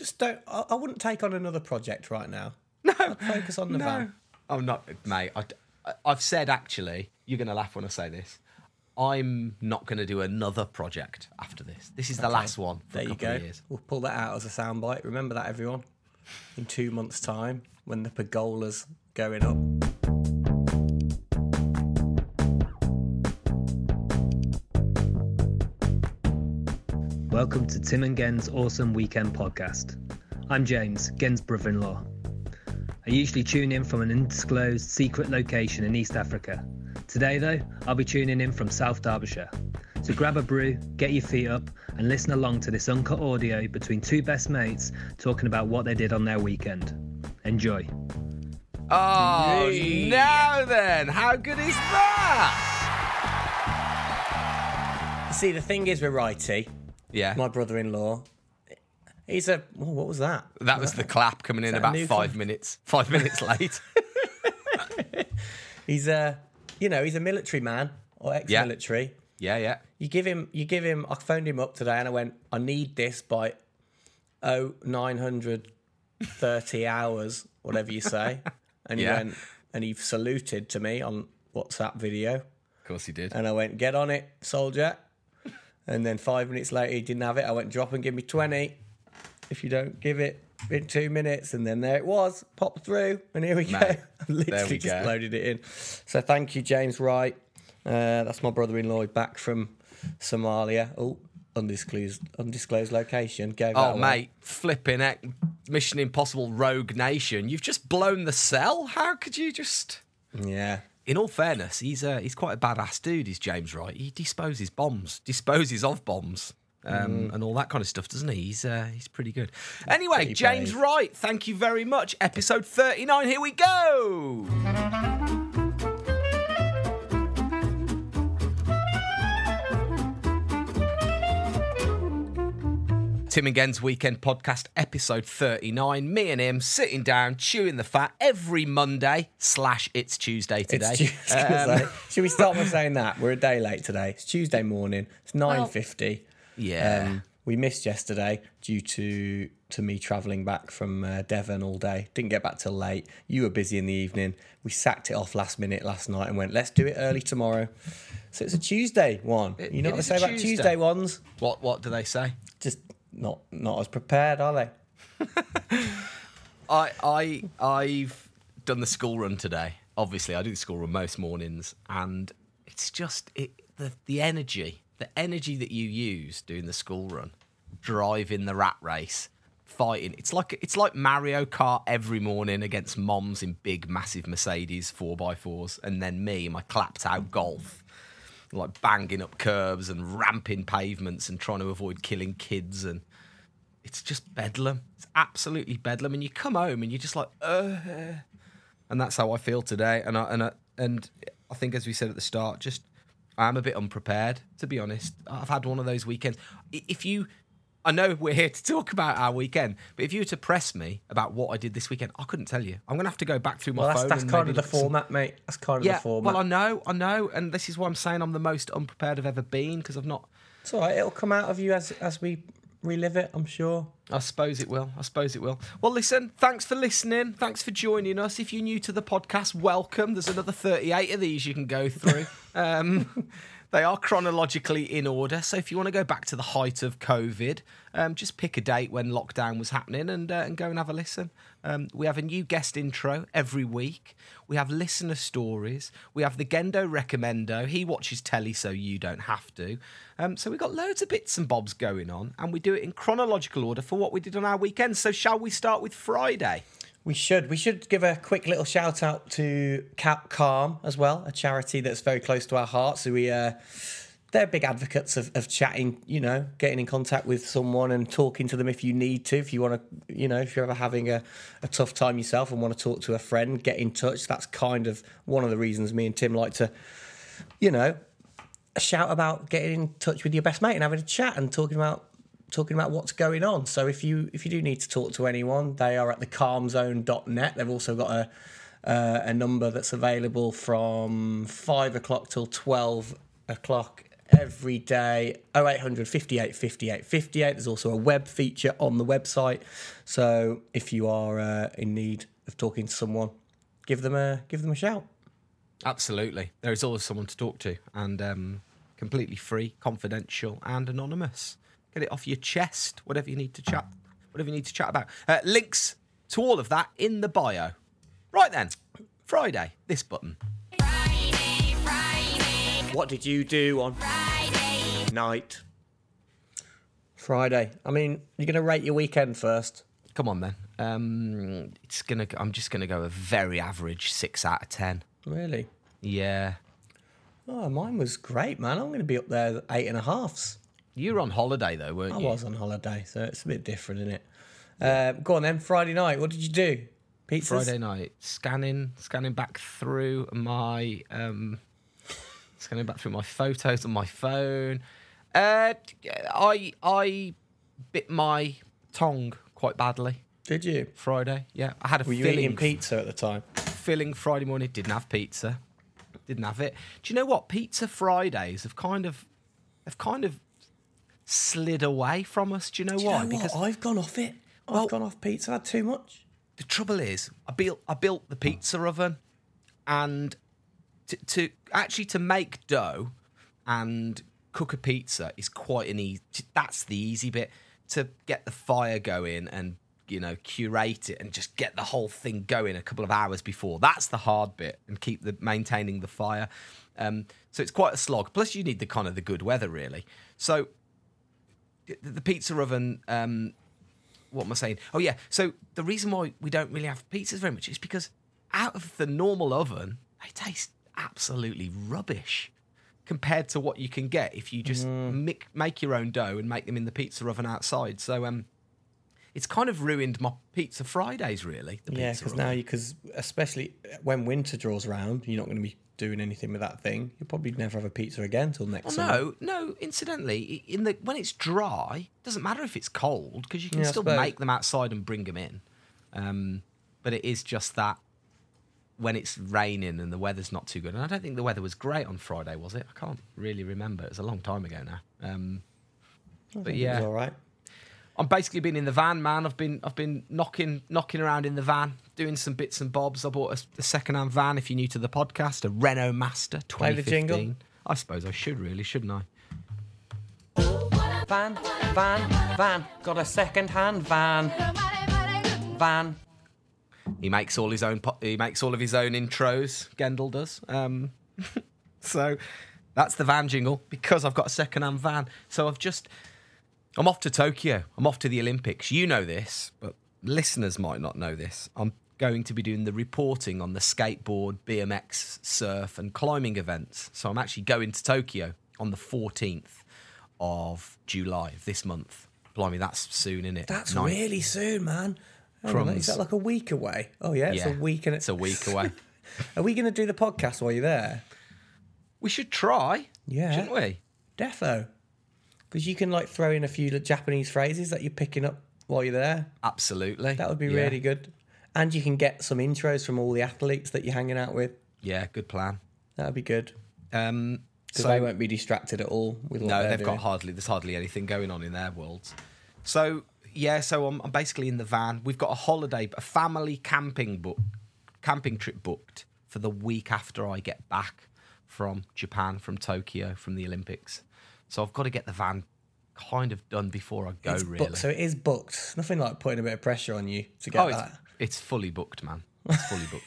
just don't. I, I wouldn't take on another project right now. No, I'd focus on the No. van. I'm not, mate. I, I've said actually, you're going to laugh when I say this. I'm not going to do another project after this. This is the last one for There a you go. of years. We'll pull that out as a soundbite. Remember that, everyone. In two months' time, when the pergola's going up. Welcome to Tim and Gen's Awesome Weekend Podcast. I'm James, Gen's brother in law. I usually tune in from an undisclosed secret location in East Africa. Today, though, I'll be tuning in from South Derbyshire. So grab a brew, get your feet up, and listen along to this uncut audio between two best mates talking about what they did on their weekend. Enjoy. Oh, Yay. now then. How good is that? See, the thing is we're Righty, Yeah. my brother-in-law, he's a. Oh, what was that? that was the clap coming in about five clap? minutes. Five minutes late. He's a, you know, he's a military man or ex-military. yeah, yeah. You give him, you give him. I phoned him up today and I went, I need this by oh nine hundred thirty hours, whatever you say. And he Yeah. went, and he saluted to me on WhatsApp video, Of course he did. and I went, get on it, soldier. And then five minutes later, he didn't have it. I went, drop and give me twenty. If you don't give it in two minutes, and then there it was, popped through, and here we go. Mate, I literally there we just go. loaded it in. So thank you, James Wright. Uh, that's my brother-in-law back from Somalia. Oh, undisclosed, undisclosed location. Gave Oh, away. mate, flipping heck. Mission Impossible Rogue Nation. You've just blown the cell. How could you just. Yeah. In all fairness, he's uh, he's quite a badass dude. He's James Wright. He disposes bombs, disposes of bombs, um, and all that kind of stuff, doesn't he? He's uh, he's pretty good. Anyway, Pretty James brave. Wright, thank you very much. Episode thirty nine. Here we go. Tim and Gen's Weekend Podcast, episode 39. Me and him sitting down, chewing the fat every Monday, slash it's Tuesday today. It's Tuesday. Um, Should we start by saying that we're a day late today? It's Tuesday morning. It's nine fifty. yeah. Um, we missed yesterday due to to me travelling back from uh, Devon all day. Didn't get back till late. You were busy in the evening. We sacked it off last minute last night and went, let's do it early tomorrow. So it's a Tuesday one. It- you know what they say a about Tuesday. Tuesday ones? what what do they say? Not not as prepared, are they? I I I've done the school run today. Obviously, I do the school run most mornings, and it's just it the the energy, the energy that you use doing the school run, driving the rat race, fighting. It's like it's like Mario Kart every morning against moms in big, massive Mercedes four x fours, and then me, my clapped out golf. Like banging up curbs and ramping pavements and trying to avoid killing kids and it's just bedlam. It's absolutely bedlam, and you come home and you're just like, uh, and that's how I feel today. And I and I, and I think, as we said at the start, just I'm a bit unprepared to be honest. I've had one of those weekends. If you, I know we're here to talk about our weekend, but if you were to press me about what I did this weekend, I couldn't tell you. I'm gonna have to go back through my Well, that's, phone. that's kind of the look at some- format, mate. That's kind of Yeah, the format. well, I know, I know, and this is why I'm saying I'm the most unprepared I've ever been because I've not. it's all right. It'll come out of you as as we relive it. I'm sure. I suppose it will. I suppose it will. Well, listen, thanks for listening. Thanks for joining us. If you're new to the podcast, welcome. There's another 38 of these you can go through. um, they are chronologically in order. So if you want to go back to the height of COVID, um, just pick a date when lockdown was happening and, uh, and go and have a listen. Um, we have a new guest intro every week. We have listener stories. We have the Gendo Recommendo. He watches telly, so you don't have to. Um, so we've got loads of bits and bobs going on, and we do it in chronological order for what we did on our weekend. So shall we start with Friday? We should. We should give a quick little shout out to Cap Calm as well, a charity that's very close to our hearts. So we, uh, they're big advocates of, of chatting, you know, getting in contact with someone and talking to them if you need to. If you want to, you know, if you're ever having a, a tough time yourself and want to talk to a friend, get in touch. That's kind of one of the reasons me and Tim like to, you know, shout about getting in touch with your best mate and having a chat and talking about talking about what's going on. So if you if you do need to talk to anyone, they are at thecalmzone.net. They've also got a uh, a number that's available from five o'clock till twelve o'clock every day. 0800 58 58 58. There's also a web feature on the website. So if you are uh, in need of talking to someone, give them a give them a shout. Absolutely. There is always someone to talk to and um, completely free, confidential, and anonymous. Get it off your chest, whatever you need to chat, whatever you need to chat about. Uh, links to all of that in the bio. Right then, Friday, this button. What did you do on Friday night? Friday. I mean, you're going to rate your weekend first. Come on then. Um, it's gonna. I'm just gonna go a very average six out of ten. Really? Yeah. Oh, mine was great, man. I'm going to be up there at eight and a halves. You were on holiday though, weren't I you? I was on holiday, so it's a bit different, isn't it? Uh, go on then. Friday night. What did you do? Pizzas. Friday night, scanning, scanning back through my, um, scanning back through my photos on my phone. Uh, I I bit my tongue quite badly Did you? Friday. Yeah, I had a Were you filling eating pizza at the time? filling Friday morning. Didn't have pizza. Didn't have it. Do you know what? Pizza Fridays have kind of, have kind of slid away from us. Do you know Do you why? know what? I've gone off it. I've Well- gone off pizza. I had too much. the trouble is, I built I built the pizza oven, and to, to actually to make dough and cook a pizza is quite an easy. That's the easy bit. To get the fire going and you know curate it and just get the whole thing going a couple of hours before. That's the hard bit, and keep the maintaining the fire. Um, so it's quite a slog. Plus, you need the kind of the good weather really. So the, the pizza oven. Um, what am I saying? Oh yeah. So the reason why we don't really have pizzas very much is because out of the normal oven, they taste absolutely rubbish compared to what you can get if you just mic- make your own dough and make them in the pizza oven outside. So um, it's kind of ruined my pizza Fridays really. The Yeah, because now you because especially when winter draws around, you're not going to be doing anything with that thing. You'll probably never have a pizza again till next Well, summer. no, no. Incidentally, in the when it's dry, it doesn't matter if it's cold because you can Yeah, still make them outside and bring them in. Um, but it is just that when it's raining and the weather's not too good, and I don't think the weather was great on Friday, was it? I can't really remember. It was a long time ago now. Um, but It was yeah, all right. I'm basically been in the van, man. I've been I've been knocking knocking around in the van, doing some bits and bobs. I bought a, a second-hand van. If you're new to the podcast, a Renault Master 2015. Play the 2015. jingle. I suppose I should really, shouldn't I? Van, van, van. Got a second-hand van. Van. He makes all his own. po- He makes all of his own intros. Gendel does. Um, so that's the van jingle because I've got a second-hand van. So I've just. I'm off to Tokyo. I'm off to the Olympics. You know this, but listeners might not know this. I'm going to be doing the reporting on the skateboard, BMX, surf, and climbing events. So I'm actually going to Tokyo on the 14th of July of this month. Blimey, that's soon, isn't it? That's Ninth. really soon, man. Crumbs. Is that like a week away? Oh yeah, it's a week and It's a week away. Are we going to do the podcast while you're there? We should try. Yeah. Shouldn't we? Defo. Because you can like throw in a few Japanese phrases that you're picking up while you're there. Absolutely. That would be Yeah. really good. And you can get some intros from all the athletes that you're hanging out with. Yeah, good plan. That would be good. Um, Because so they won't be distracted at all with what no, they're they've doing. got hardly. There's hardly anything going on in their worlds. So yeah, so I'm, I'm basically in the van. We've got a holiday, a family camping book, camping trip booked for the week after I get back from Japan, from Tokyo, from the Olympics. So I've got to get the van kind of done before I go. It's really. booked, so it is booked. Nothing like putting a bit of pressure on you to get oh, it's, that. it's fully booked, man. It's fully booked.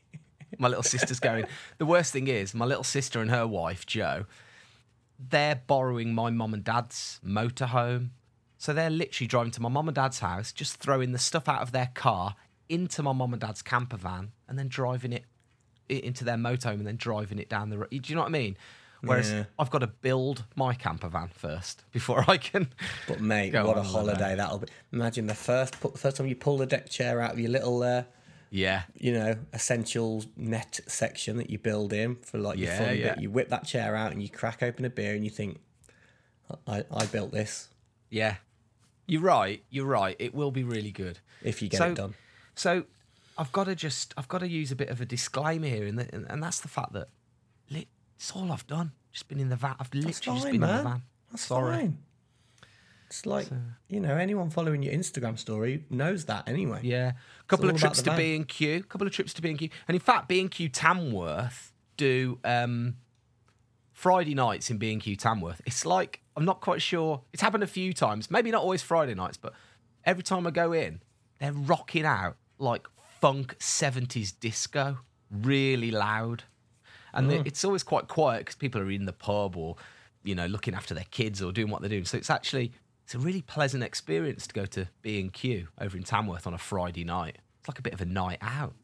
my little sister's going. The worst thing is, my little sister and her wife, Joe, they're borrowing my mum and dad's motorhome. So they're literally driving to my mum and dad's house, just throwing the stuff out of their car into my mum and dad's camper van, and then driving it into their motorhome and then driving it down the road. Do you know what I mean? Whereas Yeah. I've got to build my camper van first before I can. But mate, what a holiday. holiday that'll be! Imagine the first first time you pull the deck chair out of your little, uh, Yeah. you know, essential net section that you build in for like your fun yeah. bit. You whip that chair out and you crack open a beer and you think, I, I built this. Yeah. You're right. You're right. It will be really good. If you get so, it done. So I've got to just I've got to use a bit of a disclaimer here, and, and, that's the fact that it's all I've done. Just been in the van. I've literally That's just fine, been in man. the van. That's Sorry. fine. It's like you know, anyone following your Instagram story knows that anyway. Yeah, a couple all of about trips the to van. B and Q. couple of trips to B and Q, and in fact, B and Q Tamworth do um, Friday nights in B and Q Tamworth. It's like I'm not quite sure. It's happened a few times. Maybe not always Friday nights, but every time I go in, they're rocking out like funk '70s disco, really loud, and they- it's always quite quiet because people are in the pub or you know looking after their kids or doing what they're doing. So it's actually it's a really pleasant experience to go to B and Q over in Tamworth on a Friday night. It's like a bit of a night out.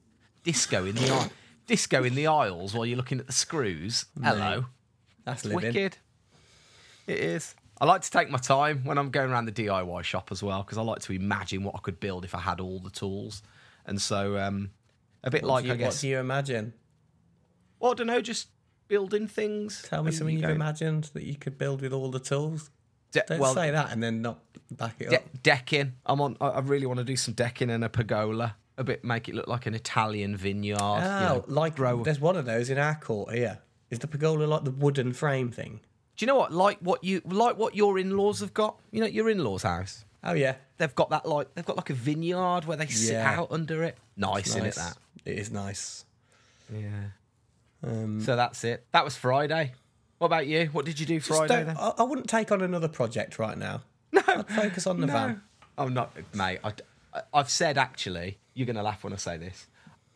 Disco in the aisle, disco in the aisles while you're looking at the screws. Hello, That's it's living. wicked. It is. I like to take my time when I'm going around the DIY shop as well because I like to imagine what I could build if I had all the tools. And so, um, a bit What like you, I guess. What do you imagine? Well, I don't know, just building things. Tell me something you you've go- imagined that you could build with all the tools. De- Don't well, say that and then not back it de- up. decking. I'm on. I really want to do some decking and a pergola. A bit, make it look like an Italian vineyard. Oh, you know, like grow. there's one of those in our court here. Is the pergola like the wooden frame thing? Do you know what? Like what you like what your in-laws have got. You know, your in-laws' house. Oh yeah, They've got that like they've got like a vineyard where they sit Yeah. out under it. Nice, isn't it? That. It is nice. Yeah. Um, So that's it. That was Friday. What about you? What did you do Friday then? I, I wouldn't take on another project right now. No, I'd focus on the van. I'm not, mate. I, have said actually, you're going to laugh when I say this.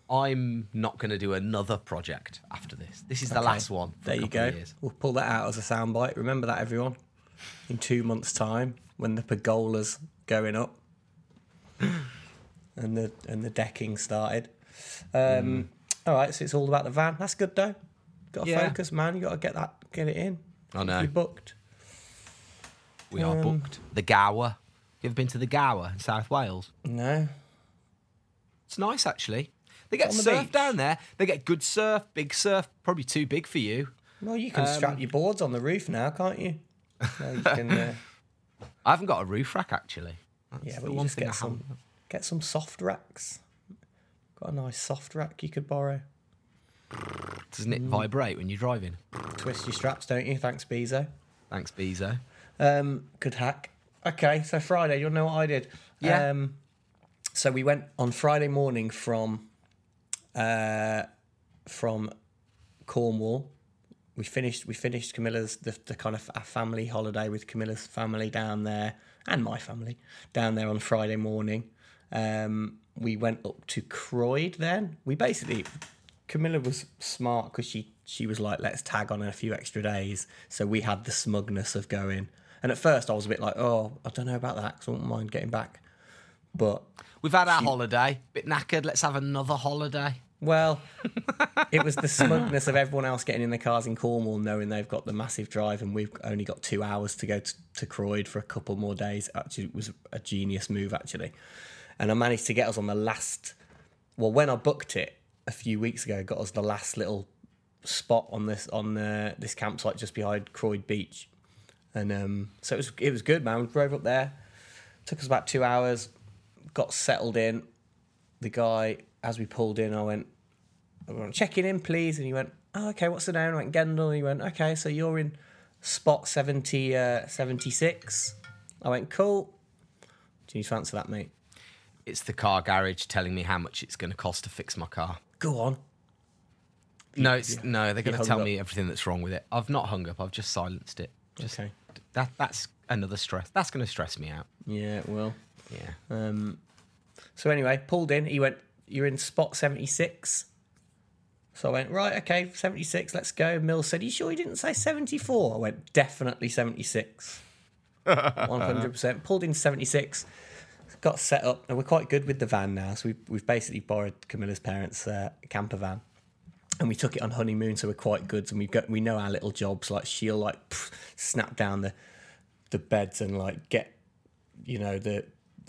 I'm not going to do another project after this. This is the Okay. last one. There you go. We'll pull that out as a soundbite. Remember that, everyone. In two months' time, when the pergola's going up and the and the decking started. Um, All right, so it's all about the van. That's good though. Got to Yeah. focus, man. You got to get that, get it in. I know. You booked. We are Um, booked. The Gower. You ever been to the Gower in South Wales? No. It's nice actually. They get the surf beach? down there. They get good surf, big surf. Probably too big for you. Well, you can strap your boards on the roof now, can't you? No, you can, uh, I haven't got a roof rack actually. That's yeah, but you just get some, get some soft racks. Got a nice soft rack you could borrow. Doesn't it vibrate when you're driving? Twist your straps, don't you? Thanks, Bezo. Thanks, Bezo. Um, good hack. Okay, so Friday, you'll know what I did? Yeah. Um, so we went on Friday morning from uh, from Cornwall. We finished we finished Camilla's the, the kind of our family holiday with Camilla's family down there and my family down there on Friday morning. Um, we went up to Croyde then. We basically Camilla was smart because she she was like, let's tag on a few extra days. So we had the smugness of going. And at first I was a bit like, oh, I don't know about that because I wouldn't mind getting back. But We've had our holiday. Bit knackered. Let's have another holiday. well, it was the smugness of everyone else getting in their cars in Cornwall, knowing they've got the massive drive, and we've only got two hours to go to, to Croyde for a couple more days. Actually, it was a genius move, actually. And I managed to get us on the last. Well, when I booked it a few weeks ago, got us the last little spot on this on uh, this campsite just behind Croyde Beach, and um, so it was it was good, man. We drove up there, took us about two hours, got settled in. The guy, as we pulled in, I went, I went, checking in, please. And he went, oh, okay, what's the name? I went, Gendel. And he went, okay, so you're in spot 70, uh, 76. I went, cool. Do you need to answer that, mate? It's the car garage telling me how much it's going to cost to fix my car. Go on. No, it's, no, they're going to tell up? me everything that's wrong with it. I've not hung up. I've just silenced it. Just, Okay. That that's another stress. That's going to stress me out. Yeah, well. Yeah. Um, so anyway, pulled in. He went, you're in spot 76. So I went, right, okay, 76, let's go. Mills said, you sure you didn't say 74? I went, definitely 76. 100%. Pulled in 76. Got set up. And we're quite good with the van now. So we've, we've basically borrowed Camilla's parents' uh, camper van. And we took it on honeymoon, so we're quite good. And we got we know our little jobs. Like she'll like pff, snap down the the beds and like get you know the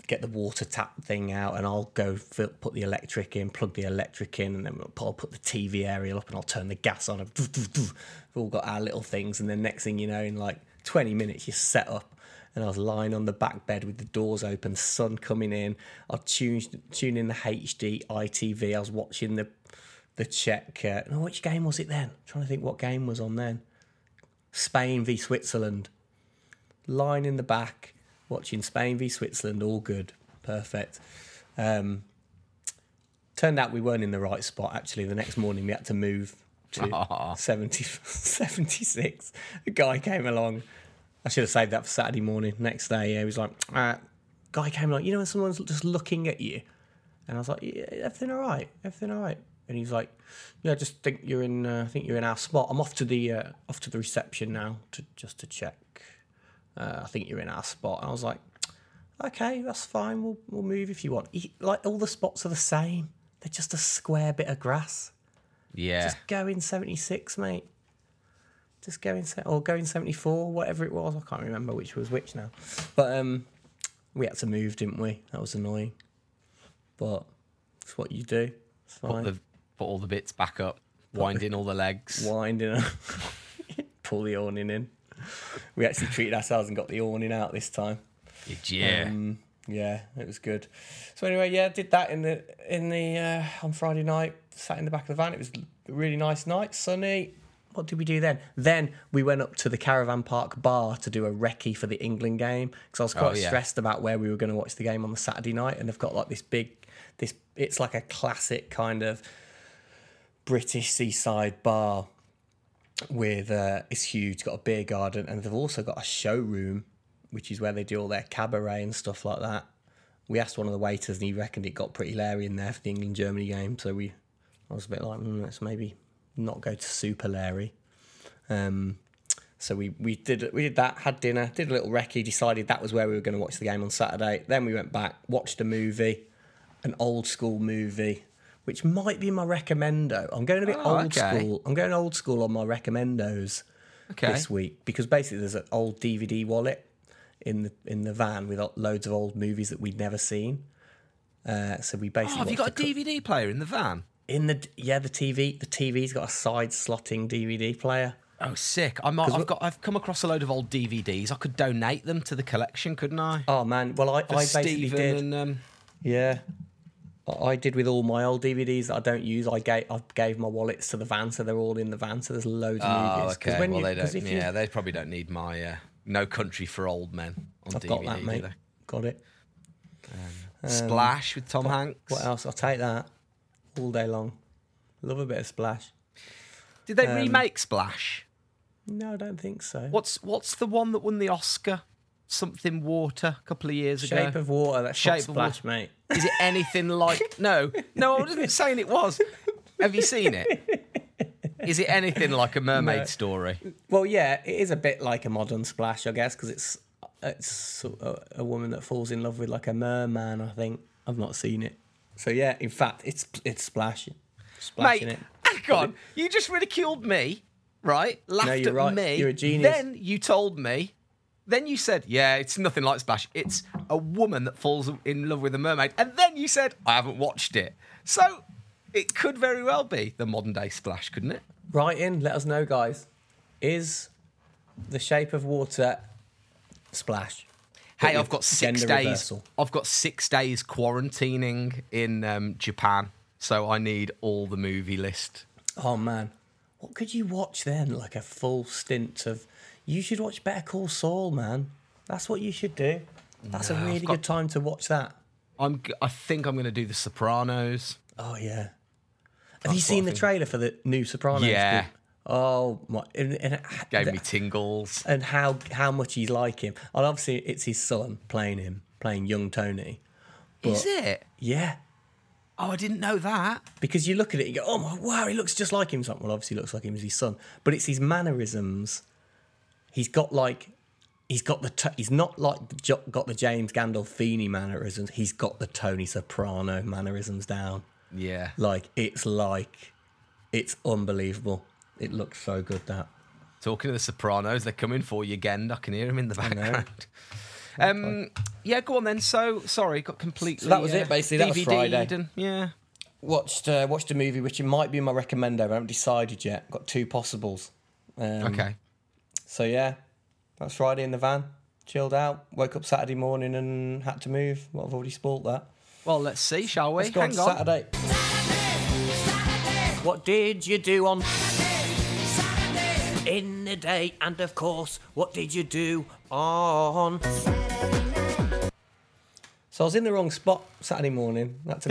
get the water tap thing out and I'll go fill, put the electric in plug the electric in and then I'll put the TV aerial up and I'll turn the gas on we've all got our little things and then next thing you know in like 20 minutes you're set up and I was lying on the back bed with the doors open sun coming in I tuned tune in the HD ITV I was watching the the Czech uh, no, which game was it then I'm trying to think what game was on then Spain v Switzerland. Line in the back, watching Spain v Switzerland. All good, perfect. Um, turned out we weren't in the right spot. Actually, the next morning we had to move to Aw. 70, 76. A guy came along. I should have saved that for Saturday morning. Next day, yeah, he was like, uh, guy came along. You know when someone's just looking at you, and I was like, yeah, everything all right, everything all right. And he's like, yeah, I just think you're in. Uh, I think you're in our spot. I'm off to the uh, off to the reception now to just to check. Uh, I think you're in our spot. And I was like, okay, that's fine. We'll we'll move if you want. He, like all the spots are the same. They're just a square bit of grass. Yeah. Just go in 76, mate. Just go in, se- or go in 74, whatever it was. I can't remember which was which now. But um, we had to move, didn't we? That was annoying. But it's what you do. It's put, the, put all the bits back up, wind in all the legs. Winding up. Pull the awning in. We actually treated ourselves and got the awning out this time. Did Yeah. Um, yeah, it was good. So anyway, yeah, did that in the in the uh, on Friday night. Sat in the back of the van. It was a really nice night, sunny. What did we do then? Then we went up to the Caravan Park bar to do a recce for the England game because I was quite Oh, yeah. stressed about where we were going to watch the game on the Saturday night, and they've got like this big, this it's like a classic kind of British seaside bar with uh, it's huge, got a beer garden, and they've also got a showroom, which is where they do all their cabaret and stuff like that. We asked one of the waiters, and he reckoned it got pretty Larry in there for the England Germany game. So we, I was a bit like, mm, let's maybe not go to super Larry. Um, so we we did we did that, had dinner, did a little recce, decided that was where we were going to watch the game on Saturday. Then we went back, watched a movie, an old school movie, which might be my recommendo. I'm going a bit Oh, old okay. school. I'm going old school on my recommendos Okay. this week because basically there's an old DVD wallet in the in the van with loads of old movies that we'd never seen. Uh, so we Oh, basically have you got a DVD player in the van? In the yeah the TV the TV's got a side slotting DVD player. Oh, sick! I might, I've got. I've come across a load of old DVDs. I could donate them to the collection, couldn't I? Oh man, well I, For I basically Stephen did. and um, Yeah. I did with all my old DVDs that I don't use. I gave I gave my wallets to the van, so they're all in the van. So there's loads of oh, movies. okay. when well, you- they don't. you- Yeah, they probably don't need my uh, No Country for Old Men on I've DVD. got that, mate. Got it. Splash with Tom Hanks. What else? I'll take that all day long. Love a bit of splash. Did they Um, remake Splash? No, I don't think so. What's What's the one that won the Oscar? Something Water a couple of years ago. Shape of Water? That's Shape splash, mate. Is it anything like? No, no, I wasn't saying it was. Have you seen it? Is it anything like a mermaid No. story? Well, yeah, it is a bit like a modern splash, I guess, because it's it's a, a woman that falls in love with like a merman. I think I've not seen it. So yeah, in fact, it's it's splash, splash in Mate, it. hang on. You just ridiculed me, right? Laughed you're at right. me. You're a genius. Then you told me. Then you said, "Yeah, it's nothing like Splash. It's a woman that falls in love with a mermaid." And then you said, "I haven't watched it." So it could very well be the modern day Splash, couldn't it? Write in, let us know, guys. Is the Shape of Water splash? Hey, I've got six days. reversal. I've got six days quarantining in um, Japan, so I need all the movie list. Oh man, what could you watch then? Like a full stint of. You should watch Better Call Saul, man. That's what you should do. That's No, a really got- good time to watch that. I'm. I think I'm going to do The Sopranos. Oh yeah. Have you That's what seen the trailer for the new Sopranos? Yeah. Oh my! And, and, Gave the- me tingles. and how how much he's like him. And obviously, it's his son playing him, playing young Tony. Is it? Yeah, Oh, I didn't know that. because you look at it, you go, "Oh my wow, he looks just like him." It's like, well, obviously, he looks like him as his son, but it's his mannerisms. He's got like, he's got the. T- he's not like the, got the James Gandolfini mannerisms. He's got the Tony Soprano mannerisms down. Yeah. Like it's like, it's unbelievable. It looks so good that. Talking of The Sopranos, they're coming for you again. I can hear them in the background. Um, yeah, go on then. So sorry, got completely. So that was uh, it, basically. That was DVD'd Friday. And, yeah. Watched uh, watched a movie which it might be my recommendo. I haven't decided yet. Got two possibles. Um, Okay. So yeah, that's Friday in the van. Chilled out. Woke up Saturday morning and had to move. Well, I've already spoilt that. Well, let's see, shall we? Let's go Hang to on. Saturday. What did you do on in the day. And of course, what did you do on? So I was in the wrong spot Saturday morning. That's a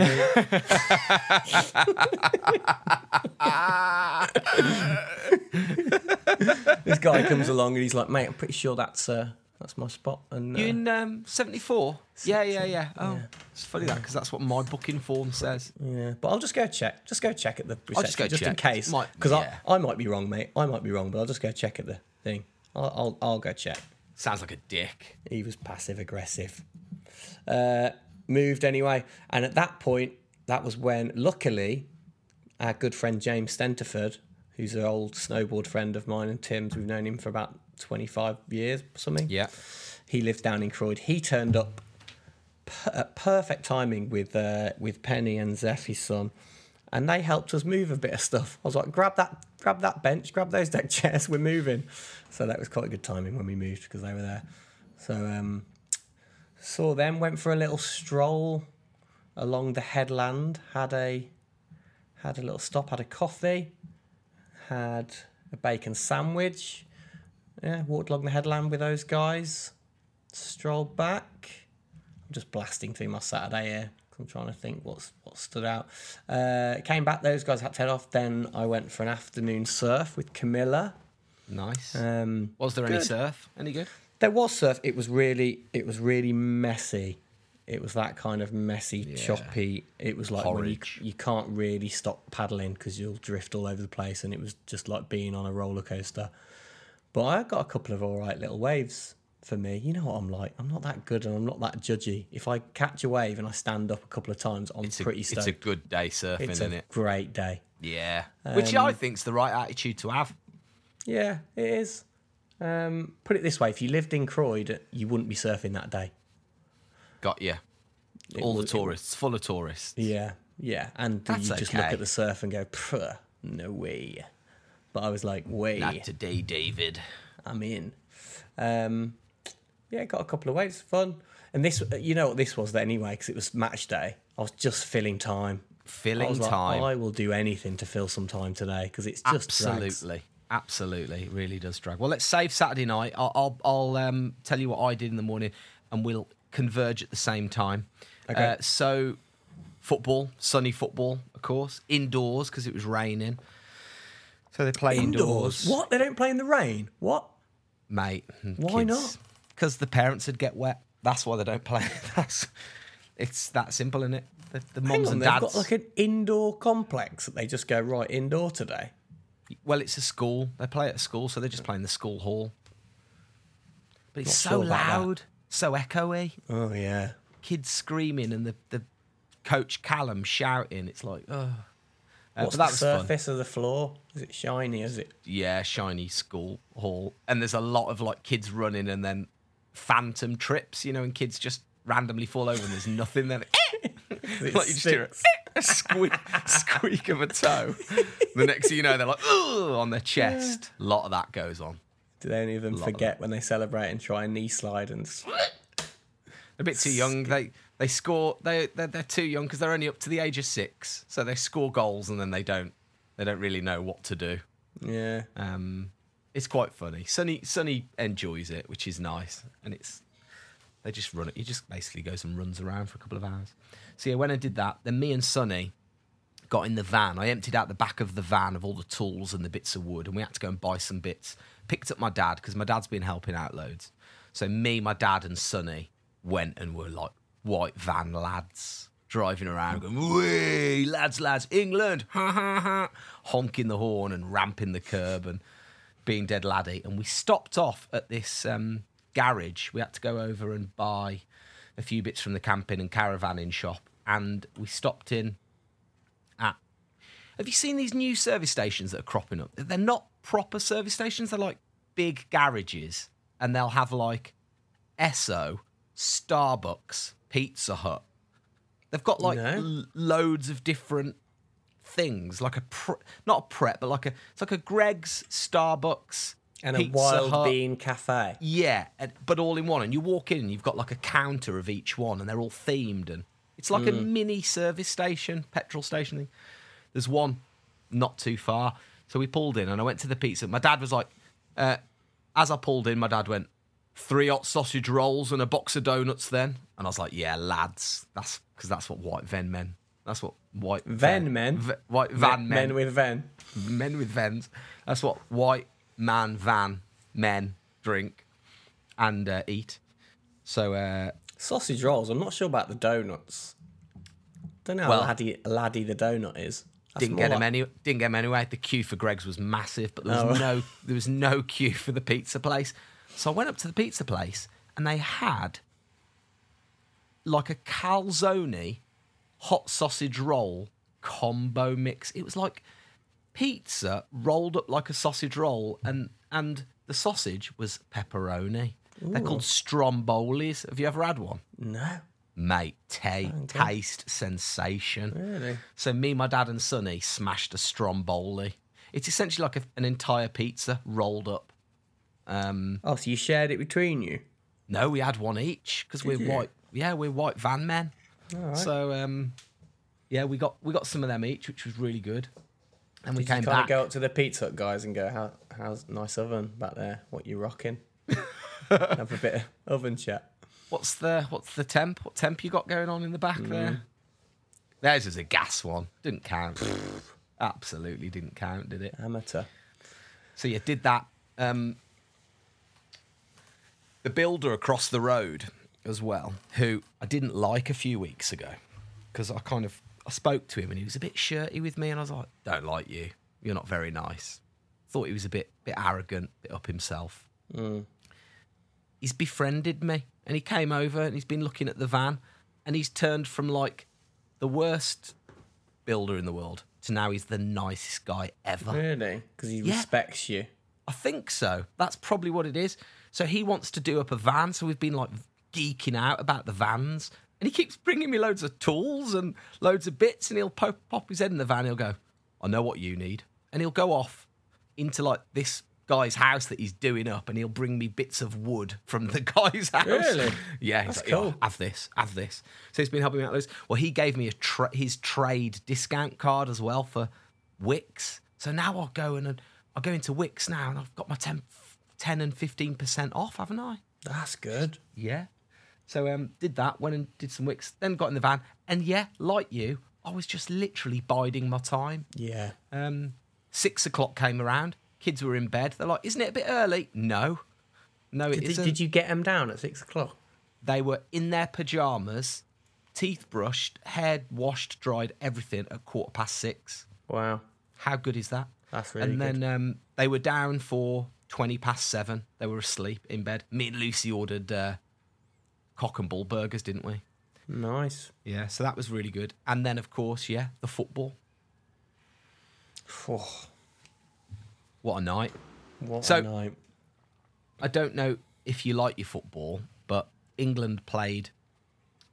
this guy comes along and he's like, "Mate, I'm pretty sure that's uh, that's my spot." And uh, You in um, 74? Yeah, yeah, yeah. Oh, it's funny that because that's what my booking form says. yeah, but I'll just go check. Just go check at the reception, I'll just go in check. case, because yeah. I I might be wrong, mate. I might be wrong, but I'll just go check at the thing. I'll I'll, I'll go check. Sounds like a dick. He was passive aggressive. Uh, moved anyway, and at that point, that was when, luckily, our good friend James Stenterford, who's an old snowboard friend of mine and Tim's, we've known him for about twenty-five years, or something. Yeah. he lived down in Croyde. He turned up per- at perfect timing with uh, with Penny and Zeffy's son, and they helped us move a bit of stuff. I was like, grab that, grab that bench, grab those deck chairs, we're moving. So that was quite a good timing when we moved because they were there. So um, saw them, went for a little stroll along the headland, had a had a little stop, had a coffee, had a bacon sandwich. Yeah, walked along the headland with those guys strolled back. I'm just blasting through my Saturday here. I'm trying to think what's what stood out. Uh, came back. Those guys had to head off. Then I went for an afternoon surf with Camilla. Nice. Um, was there any surf? Any good? there was surf. It was really it was really messy. It was that kind of messy, choppy. It was like when you, you can't really stop paddling because you'll drift all over the place, and it was just like being on a roller coaster. But I got a couple of all right little waves for me. You know what I'm like. I'm not that good, and I'm not that judgy. If I catch a wave and I stand up a couple of times, I'm It's a, pretty it's a good day surfing, It's isn't a it? great day. Yeah. Which I think's the right attitude to have. Yeah, it is. Um, put it this way: if you lived in Croyde, you wouldn't be surfing that day. Got you. All the would- it tourists, full of tourists. Yeah, yeah, and That's you just look at the surf and go, "Pruh, no way. But I was like, way, Not today, David. I'm in. Um, yeah, got a couple of weights, fun. And this, you know what this was then anyway, because it was match day. I was just filling time. I Filling like, time. I will do anything to fill some time today because it's just drags. Absolutely. Absolutely. It really does drag. Well, let's save Saturday night. I'll, I'll, I'll um, tell you what I did in the morning and we'll converge at the same time. Okay. Uh, so, football, sunny football, of course, indoors because it was raining. So they play indoors. What? They don't play in the rain? What? Mate. Why not? Because the parents would get wet. That's why they don't play. That's It's that simple, isn't it? The, the Hang mums on, and they've dads. got like an indoor complex that they just go right indoor today. Well, it's a school. They play at a school, so they're just playing the school hall. But it's Not so sure about that. loud, so echoey. Oh yeah. Kids screaming and the, the coach Callum shouting. It's like, oh. Uh, What's the was fun. surface of the floor? Is it shiny? Is it? Yeah, shiny school hall. And there's a lot of like kids running and then phantom trips, you know, and kids just randomly fall over and there's nothing there. It's like you just hear a, a squeak, squeak of a toe. The next thing you know, they're like, Ugh, on their chest. A lot of that goes on. Do any of them Lot of forget when they celebrate and try and knee slide and? a bit too young. They they score. They they're, they're too young because they're only up to the age of six. So they score goals and then they don't. They don't really know what to do. Yeah. Um, it's quite funny. Sunny Sonny enjoys it, which is nice, and it's they just run it. He just basically goes and runs around for a couple of hours. So yeah, when I did that, then me and Sonny got in the van. I emptied out the back of the van of all the tools and the bits of wood, and we had to go and buy some bits. Picked up my dad because my dad's been helping out loads. So me, my dad, and Sonny went and were like white van lads driving around, going, "Wee, lads, lads, England!" Ha ha ha, honking the horn and ramping the curb and being dead laddie. And we stopped off at this um, garage. We had to go over and buy a few bits from the camping and caravanning shop, and we stopped in at. Have you seen these new service stations that are cropping up? They're not proper service stations. They're like big garages, and they'll have like Esso, Starbucks, Pizza Hut. They've got like No. l- loads of different things, like a pre- not a prep, but like a it's like a Greggs, Starbucks, And a wild Hut. bean cafe. Yeah, and, but all in one. And you walk in and you've got like a counter of each one, and they're all themed. And it's like a mini service station, petrol station thing. There's one not too far. So we pulled in and I went to the pizza. My dad was like, Uh, as I pulled in, my dad went, three hot sausage rolls and a box of donuts then. And I was like, yeah, lads. That's because that's what white ven men. That's what white Ven men? v- white van men, men with Ven. men with vens. That's what white man van men drink and uh, eat. So uh, Sausage rolls. I'm not sure about the donuts. Don't know how Well- laddie, laddie the donut is. That's didn't get him like- any. Didn't get him anyway. The queue for Greggs was massive, but there was Oh. no there was no queue for the pizza place. So I went up to the pizza place and they had like a calzone hot sausage roll combo mix. It was like pizza rolled up like a sausage roll, and and the sausage was pepperoni. They're called strombolis. Have you ever had one? No. Mate, ta- taste sensation. Really? So me, my dad, and Sonny smashed a stromboli. It's essentially like a, an entire pizza rolled up. Um, Oh, so you shared it between you? no, we had one each because we're you? white. Yeah, we're white van men. So um, yeah, we got we got some of them each, which was really good. And we Did you came back. go up to the pizza Hut guys and go, How, how's nice oven back there? What you rocking? Have a bit of oven chat. What's the what's the temp? What temp you got going on in the back Mm. there? Theirs is a gas one. Didn't count. Absolutely didn't count, did it? Amateur. So you did that. Um, the builder across the road as well, who I didn't like a few weeks ago, because I kind of I spoke to him and he was a bit shirty with me, and I was like, "Don't like you. You're not very nice." Thought he was a bit bit arrogant, bit up himself. Mm. He's befriended me, and he came over and he's been looking at the van, and he's turned from like the worst builder in the world to now he's the nicest guy ever. Really? Because he Yeah. respects you. I think so. That's probably what it is. So he wants to do up a van. So we've been like geeking out about the vans. And he keeps bringing me loads of tools and loads of bits. And he'll pop, pop his head in the van. He'll go, I know what you need. And he'll go off into like this guy's house that he's doing up. And he'll bring me bits of wood from the guy's house. Really? Yeah. He's That's like, "Oh, cool. have this, have this. So he's been helping me out loads. Well, he gave me a tra- his trade discount card as well for Wickes. So now I'll go and uh, I'll go into Wickes now and I've got my 10, 10 and 15% off, haven't I? That's good. Yeah. So um, did that, went and did some Wickes, then got in the van. And yeah, like you, I was just literally biding my time. Yeah. Um, six o'clock came around. Kids were in bed. They're like, isn't it a bit early? No. No, it Did, isn't. did you get them down at six o'clock? They were in their pajamas, teeth brushed, hair washed, dried, everything at quarter past six. Wow. How good is that? That's really good. and then um, they were down for 20 past seven. They were asleep in bed. Me and Lucy ordered uh, cock and bull burgers, didn't we? Nice. Yeah, so that was really good. And then, of course, yeah, the football. Oh, What a night. what So- a night. I don't know if you like your football, but England played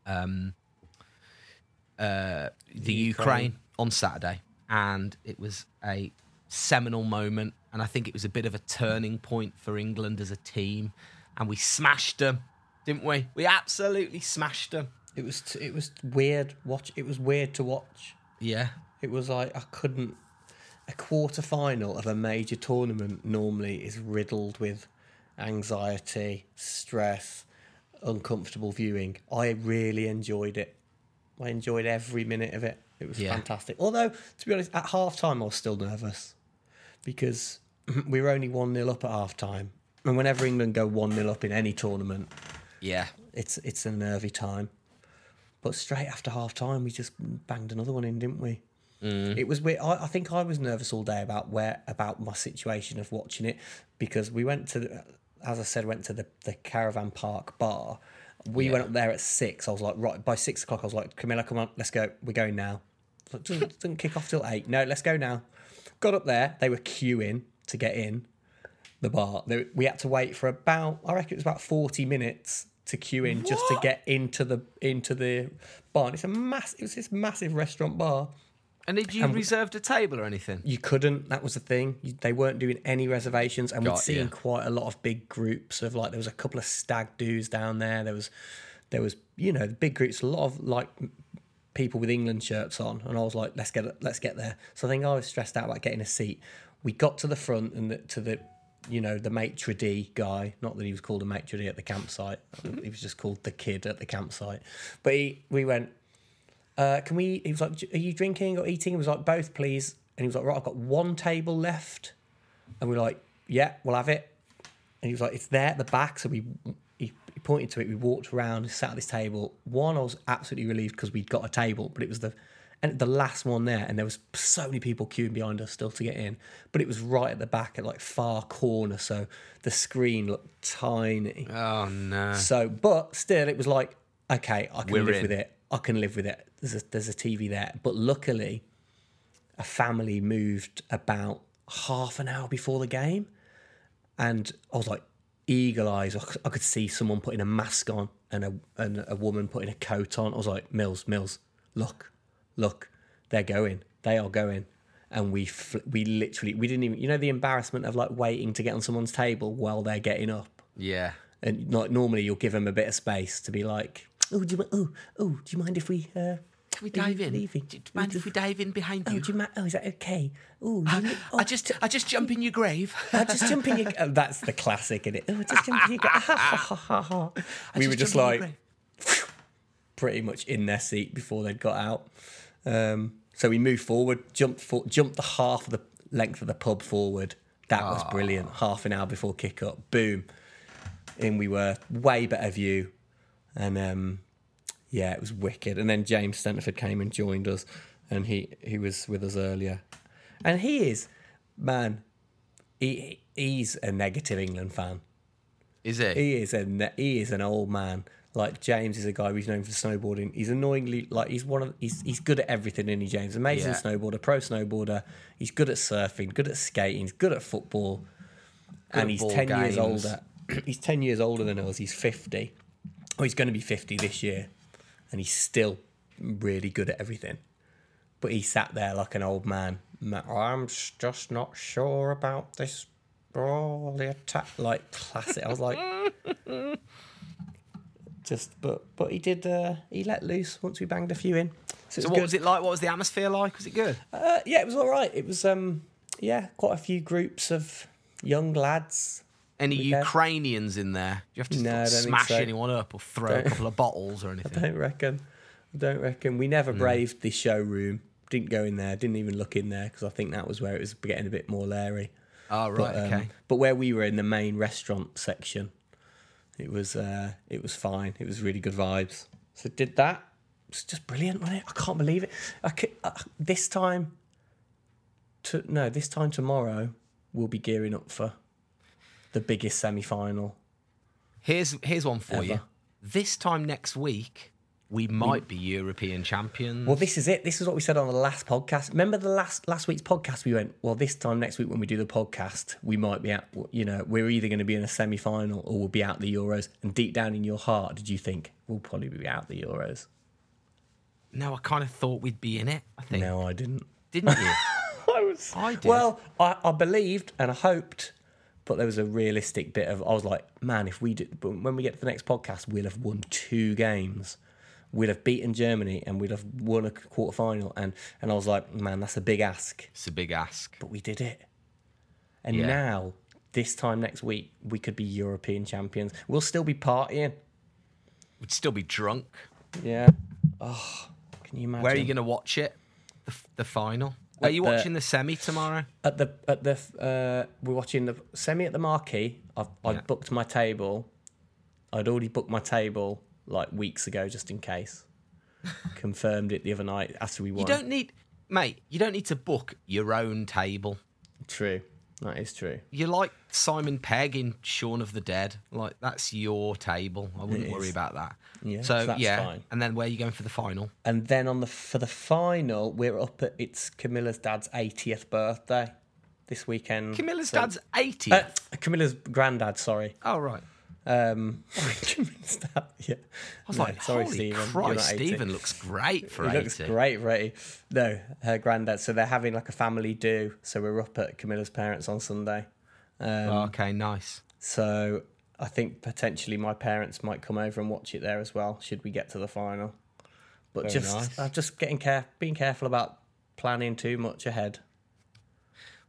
um, uh, the Ukraine. Ukraine. on Saturday, and it was a seminal moment. And I think it was a bit of a turning point for England as a team. And we smashed them, didn't we? We absolutely smashed them. It was t- it was weird. Watch. It was weird to watch. Yeah, It was like I couldn't. A quarter final of a major tournament normally is riddled with anxiety, stress, uncomfortable viewing. I really enjoyed it. I enjoyed every minute of it. It was Yeah. fantastic. Although, to be honest, at half time I was still nervous because we were only 1 0 up at half time. And whenever England go 1 0 up in any tournament, yeah. it's it's a nervy time. But straight after half time, we just banged another one in, didn't we? Mm. It was weird. I, I think I was nervous all day about where about my situation of watching it because we went to, the, as I said, went to the, the caravan park bar. We Yeah. went up there at six. I was like, right by six o'clock. I was like, Camilla, come on, let's go. We're going now. Like, doesn't, doesn't kick off till eight. No, let's go now. Got up there. They were queuing to get in the bar. We had to wait for about, I reckon it was about forty minutes to queue in just to get into the into the bar. And it's a mass. It was this massive restaurant bar. And did you And reserved a table or anything? You couldn't. That was the thing. You, they weren't doing any reservations, and we'd seen ya. quite a lot of big groups of like. There was a couple of stag doos down there. There was, there was you know big groups. A lot of like people with England shirts on, and I was like, let's get let's get there. So I think I was stressed out about getting a seat. We got to the front and the, to the you know, the maitre d guy. Not that he was called a maitre d at the campsite. he was just called the kid at the campsite. But he, we went. Uh, can we? He was like, "Are you drinking or eating?" He was like, "Both, please." And he was like, "Right, I've got one table left." And we are like, "Yeah, we'll have it." And he was like, "It's there at the back." So we he, he pointed to it. We walked around, sat at this table. One, I was absolutely relieved because we'd got a table, but it was the and the last one there, and there was so many people queuing behind us still to get in, but it was right at the back at like far corner, so the screen looked tiny. Oh no. So, but still, it was like, okay, I can We're live in. with it. I can live with it. There's a, there's a TV there. But luckily, a family moved about half an hour before the game. And I was like, eagle eyes. I could see someone putting a mask on and a, and a woman putting a coat on. I was like, Mills, Mills, look, look, they're going. They are going. And we fl- we literally, we didn't even, you know, the embarrassment of like waiting to get on someone's table while they're getting up Yeah. and like normally you'll give them a bit of space to be like, oh, do you, oh, oh, do you mind if we? Uh, Can we dive in? leaving? Do you mind if we dive in behind Oh, you? do you mind? Oh, is that okay? Oh, you li- oh I just, I just jump in your grave. I just jump in your. Oh, that's the classic, isn't it? Oh, I just jump in your. Ha. We were just jump in your like pretty much in their seat before they'd got out. Um, so we moved forward, jumped for, jumped the half of the length of the pub forward. That was brilliant. Half an hour before kick up, boom, in we were. Way better view, and um, yeah, it was wicked. And then James Stenterford came and joined us, and he he was with us earlier, and he is man. He he's a negative England fan. Is it? He is a he is an old man. Like James is a guy we've known for snowboarding. He's annoyingly like he's one of he's he's good at everything. Isn't he, James? Amazing Yeah. snowboarder, pro snowboarder. He's good at surfing, good at skating, he's good at football, and at he's ten years older. he's ten years older than us. He's fifty. Oh, he's going to be fifty this year, and he's still really good at everything. But he sat there like an old man. I'm just not sure about this. Oh, the attack, like classic. I was like, just, but but he did. Uh, he let loose once we banged a few in. So, So was what good. was it like? What was the atmosphere like? Was it good? Uh, yeah, it was all right. It was um, yeah, quite a few groups of young lads. Any. Ukrainians in there? Do you have to No, I don't think smash so. anyone up or throw a Don't- couple of bottles or anything? I don't reckon. I don't reckon. We never braved the showroom. Didn't go in there. Didn't even look in there because I think that was where it was getting a bit more leery. Oh right, But, um, okay. But where we were in the main restaurant section, it was uh, it was fine. It was really good vibes. So did that. It's just brilliant, wasn't it? I can't believe it. I could, uh, this time, to no, this time tomorrow we'll be gearing up for the biggest semi final. Here's here's one for you. This time next week, we might be European champions. Well, this is it. This is what we said on the last podcast. Remember the last last week's podcast? We went, well, this time next week when we do the podcast, we might be out. You know, we're either going to be in a semi final or we'll be out the Euros. And deep down in your heart, did you think we'll probably be out the Euros? no, I kind of thought we'd be in it. I think, No, I didn't. didn't you? I was. I did. Well, I, I believed and I hoped, but there was a realistic bit of. I was like, man, if we do, but when we get to the next podcast, we'll have won two games. We'd have beaten Germany and we'd have won a quarter final. And and I was like, man, that's a big ask. it's a big ask. but we did it. And Yeah. now, this time next week, we could be European champions. We'll still be partying. We'd still be drunk. Yeah. Oh, can you imagine? Where are you going to watch it? The, the final. Are you the- watching the semi tomorrow? At the at the uh, we're watching the semi at the marquee. I've I Yeah. booked my table. I'd already booked my table like weeks ago, just in case. Confirmed it the other night after we won. You don't need, mate. You don't need to book your own table. True. That is true. You're like Simon Pegg in Shaun of the Dead. Like that's your table. I wouldn't worry about that. Yeah, So, so that's yeah, fine. and then where are you going for the final? And then on the for the final, we're up at it's Camilla's dad's 80th birthday this weekend. Camilla's So- dad's 80. Uh, Camilla's granddad, sorry. oh right. Um, dad, yeah. I was No, like, sorry, Stephen. Christ, not 80. Stephen looks great for He 80. looks great for 80. No, her granddad. So they're having like a family do. So we're up at Camilla's parents on Sunday. Um, Oh, okay, nice. So I think potentially my parents might come over and watch it there as well. Should we get to the final? But Very just, nice. I'm just getting care, being careful about planning too much ahead.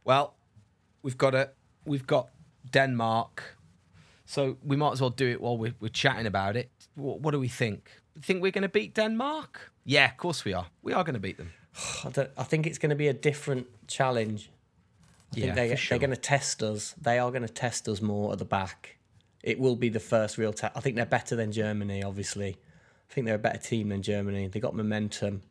Well, we've got a we've got Denmark. So we might as well do it while we're, we're chatting about it. What, what do we think? Think we're going to beat Denmark? Yeah, of course we are. We are going to beat them. I, don't, I think it's going to be a different challenge. I Yeah, think they, for sure. they're going to test us. They are going to test us more at the back. It will be the first real test. I think they're better than Germany, obviously. I think they're a better team than Germany. They got momentum.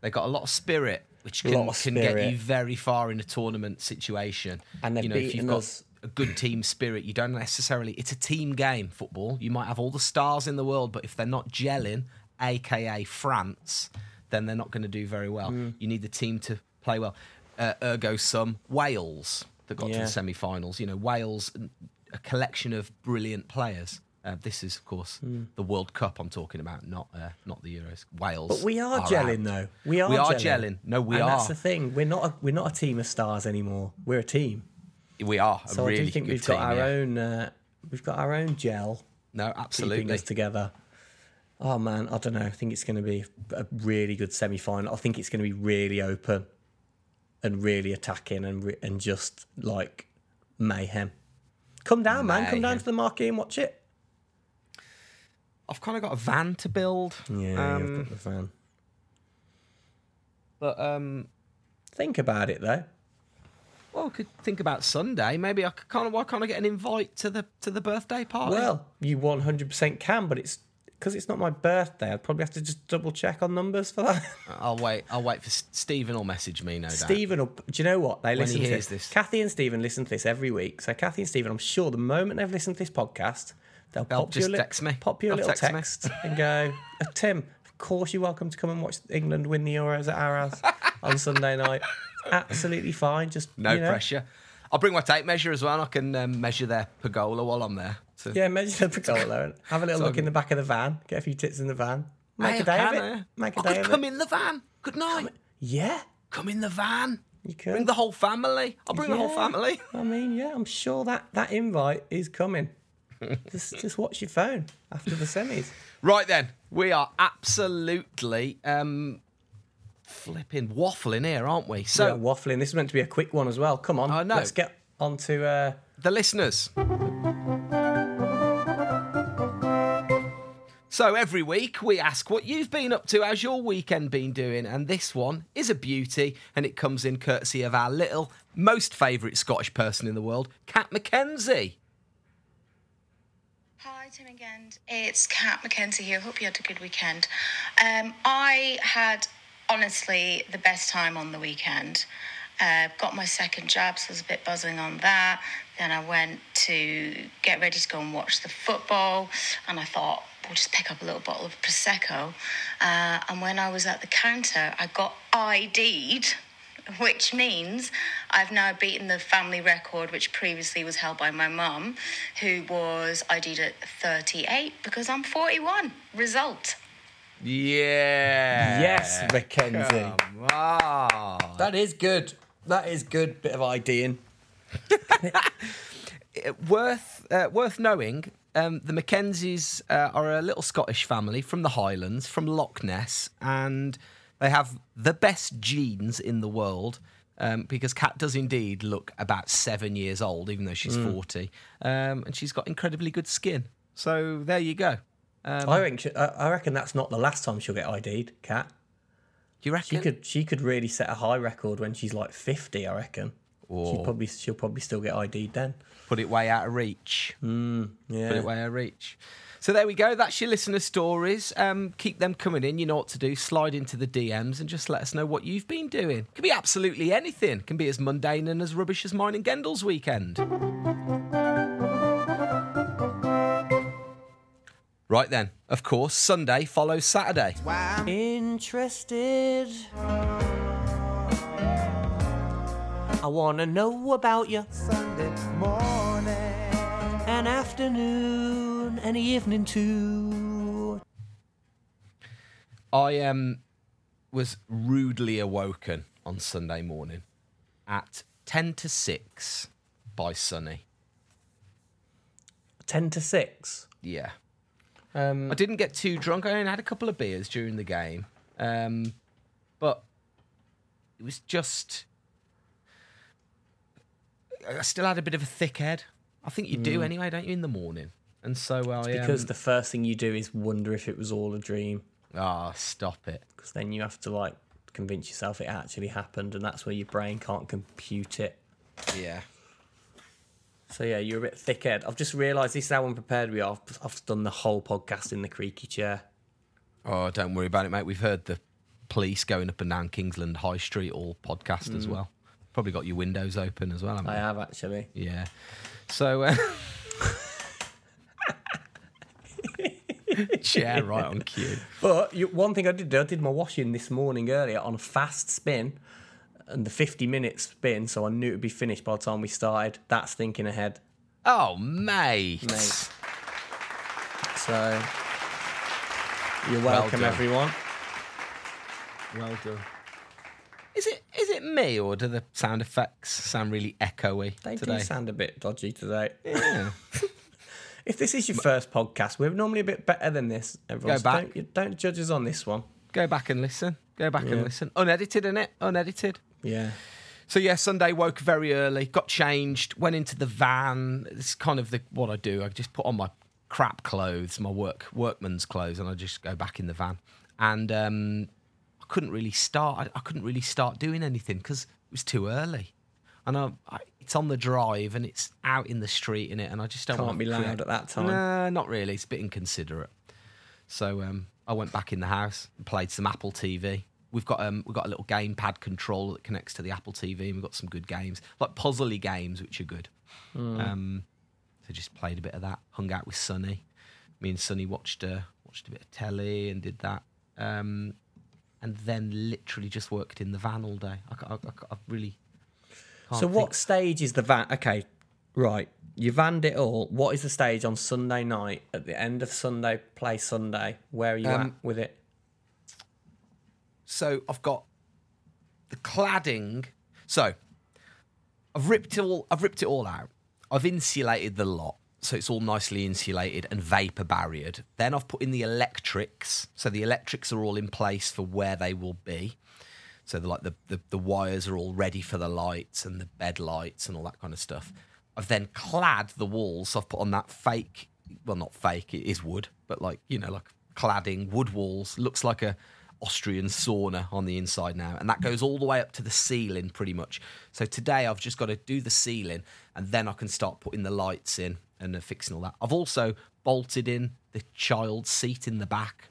They got a lot of spirit, which can, can get you very far in a tournament situation. And they've you know, if you've beaten got us. A good team spirit, you don't necessarily. It's a team game, football. You might have all the stars in the world, but if they're not gelling, aka France, then they're not going to do very well. Mm. You need the team to play well. Uh, ergo, some Wales that got to the semi-finals. You know, Wales, a collection of brilliant players. Uh, this is, of course, the World Cup I'm talking about, not uh, not the Euros. Wales, But we are out. gelling, though. We are. We are gelling. gelling. No, we and are. That's the thing. We're not. A, we're not a team of stars anymore. We're a team. We are a So really I do think we've team. got our yeah. own. Uh, we've got our own gel No, absolutely. us together. Oh man, I don't know. I think it's going to be a really good semi final. I think it's going to be really open and really attacking and re- and just like mayhem. Come down, man. Come down to the marquee and watch it. I've kind of got a van to build. Yeah, um, I've got the van. but um, Think about it though. Well, I could think about Sunday. Maybe I kind of. Why can't I get an invite to the to the birthday party? Well, you 100% can, but it's because it's not my birthday. I'd probably have to just double check on numbers for that. I'll wait. I'll wait for Stephen. Will message me. No doubt. Stephen, will, do you know what? They he listen to hears this. this. Kathy and Stephen listen to this every week. So Kathy and Stephen, I'm sure the moment they've listened to this podcast, they'll, They'll pop you a just li- text me. pop you a They'll little text text and go, "Uh, Tim, of course you're welcome to come and watch England win the Euros at house on Sunday night. Absolutely fine. Just No you know, pressure. I'll bring my tape measure as well. I can um, measure their pergola while I'm there. So, Yeah, measure the pergola and have a little So look in the back of the van. Get a few tits in the van. Make Hey, a day I of it. uh, Make a I day could of come it. in the van. Good night. Yeah, Come in the van. you could. Bring the whole family. I'll bring the whole family. I mean, yeah, I'm sure that that invite is coming. just just watch your phone after the semis. Right then, we are absolutely um, flipping waffling here, aren't we? So So waffling. This is meant to be a quick one as well. Come on, I know. let's get on to. Uh, the listeners. So every week we ask what you've been up to, how's your weekend been doing, and this one is a beauty, and it comes in courtesy of our little most favourite Scottish person in the world, Kat McKenzie. Hi, Tim again. It's Kat McKenzie here. Hope you had a good weekend. Um, I had honestly the best time on the weekend. Uh, got my second jab, so I was a bit buzzing on that. Then I went to get ready to go and watch the football, and I thought we'll just pick up a little bottle of prosecco. Uh, and when I was at the counter, I got ID'd which means I've now beaten the family record, which previously was held by my mum, who was ID'd at 38 because I'm 41. Result. Yeah. yes, Mackenzie. Come on. That is good. That is good. Bit of IDing. worth uh, worth knowing. Um, the Mackenzies uh, are a little Scottish family from the Highlands, from Loch Ness, and they have the best genes in the world. Um, because Kat does indeed look about seven years old, even though she's forty, um, and she's got incredibly good skin. So there you go. Um, I reckon. she- I reckon that's not the last time she'll get ID'd. Cat. do you reckon? She could. She could really set a high record when she's like fifty. I reckon. Or She'd probably. She'll probably still get ID'd then. put it way out of reach. Put Yeah. it way out of reach. So there we go. That's your listener stories. Um, keep them coming in. You know what to do. Slide into the DMs and just let us know what you've been doing. Can be absolutely anything. Can be as mundane and as rubbish as mine and Gendle's weekend. Right then, of course, Sunday follows Saturday. Wow. Interested. I wanna know about you. Sunday morning. An afternoon and evening too. I um, was rudely awoken on Sunday morning at 10 to 6 by Sonny. Ten to six. Yeah. Um, I didn't get too drunk. I only had a couple of beers during the game. Um, but it was just. I still had a bit of a thick head. I think you do anyway, don't you, in the morning? And so I Because um, the first thing you do is wonder if it was all a dream. ah stop it. Because then you have to like convince yourself it actually happened, and that's where your brain can't compute it. Yeah. So yeah, you're a bit thick-head. I've just realised this is how unprepared we are. I've, I've done the whole podcast in the creaky chair. Oh, don't worry about it, mate. We've heard the police going up and down Kingsland High Street all podcast as well. Probably got your windows open as well. haven't I you? have actually. Yeah. So, uh, chair right on cue. But you, one thing I did do, I did my washing this morning earlier on a fast spin, and the 50 minutes spin, so I knew it would be finished by the time we started. That's thinking ahead. Oh, mate. Mate. So you're welcome, done. everyone. Well done. Is it is it me or do the sound effects sound really echoey They today? do sound a bit dodgy today. yeah. If this is your first podcast, we're normally a bit better than this. Everyone, so back. Don't, don't judge us on this one. Go back and listen. Go back Yeah. and listen. Unedited, innit? Unedited. Yeah. So yeah, Sunday woke very early, got changed, went into the van. It's kind of the what I do. I just put on my crap clothes, my work workman's clothes, and I just go back in the van. And um, I couldn't really start. I, I couldn't really start doing anything because it was too early. And I, I, it's on the drive and it's out in the street in it, and I just don't Can't want be loud create- at that time. Nah, not really. It's a bit inconsiderate. So um, I went back in the house and played some Apple TV. We've got um, we've got a little gamepad controller that connects to the Apple TV, and we've got some good games, like puzzly games, which are good. Hmm. Um, so just played a bit of that. Hung out with Sonny. Me and Sonny watched uh, watched a bit of telly and did that. Um, and then literally just worked in the van all day. I, I, I, really. can't So think- what stage is the van? Okay, right. You vanned it all. What is the stage on Sunday night at the end of Sunday Play Sunday? Where are you at Um, with it? So I've got the cladding. So I've ripped it all. I've ripped it all out. I've insulated the lot, so it's all nicely insulated and vapor barriered. Then I've put in the electrics, so the electrics are all in place for where they will be. So the, like the, the the wires are all ready for the lights and the bed lights and all that kind of stuff. I've then clad the walls. So I've put on that fake, well not fake, it is wood, but like you know like cladding wood walls. Looks like a Austrian sauna on the inside now, and that goes all the way up to the ceiling pretty much. So today I've just got to do the ceiling, and then I can start putting the lights in and uh, fixing all that. I've also bolted in the child seat in the back,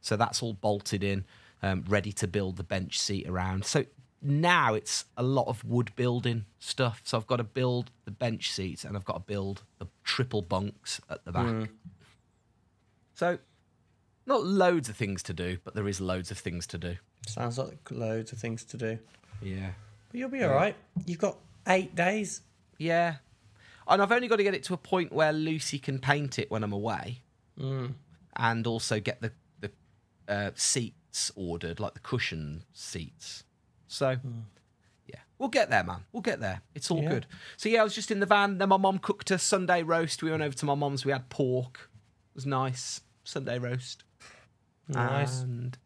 so that's all bolted in, um, ready to build the bench seat around. So now it's a lot of wood building stuff. So I've got to build the bench seats, and I've got to build the triple bunks at the back. So not loads of things to do, but there is loads of things to do. Sounds like loads of things to do. Yeah. But you'll be all right. You've got eight days. Yeah. And I've only got to get it to a point where Lucy can paint it when I'm away. And also get the, the uh, seats ordered, like the cushion seats. So, yeah, we'll get there, man. We'll get there. It's all Yeah. good. So, yeah, I was just in the van. Then my mom cooked a Sunday roast. We went over to my mom's. We had pork. It was nice. Sunday roast. Nice. And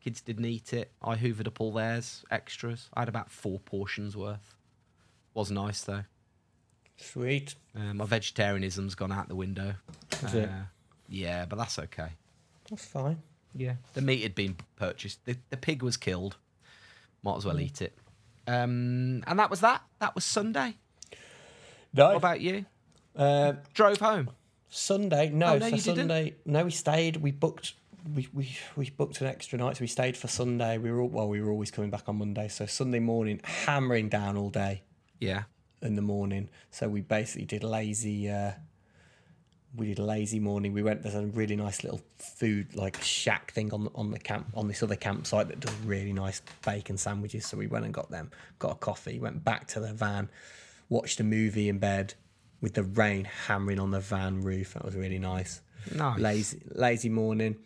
kids didn't eat it. I hoovered up all theirs, extras. I had about four portions worth. Was nice though. Sweet. Uh, my vegetarianism's gone out the window. Uh, Yeah, but that's okay. That's fine. Yeah, the meat had been purchased. The, the pig was killed. Might as well eat it. Um, and that was that. That was Sunday. No. What about you? Uh, Drove home. Sunday? No, Oh, no, for you didn't? Sunday. No, we stayed. We booked. We, we we booked an extra night, so we stayed for Sunday. We were all, well, we were always coming back on Monday, so Sunday morning, hammering down all day Yeah. in the morning. So we basically did lazy. Uh, we did a lazy morning. We went. There's a really nice little food like shack thing on on the camp on this other campsite that does really nice bacon sandwiches. So we went and got them. Got a coffee. Went back to the van. Watched a movie in bed with the rain hammering on the van roof. That was really nice. Nice. Lazy lazy morning.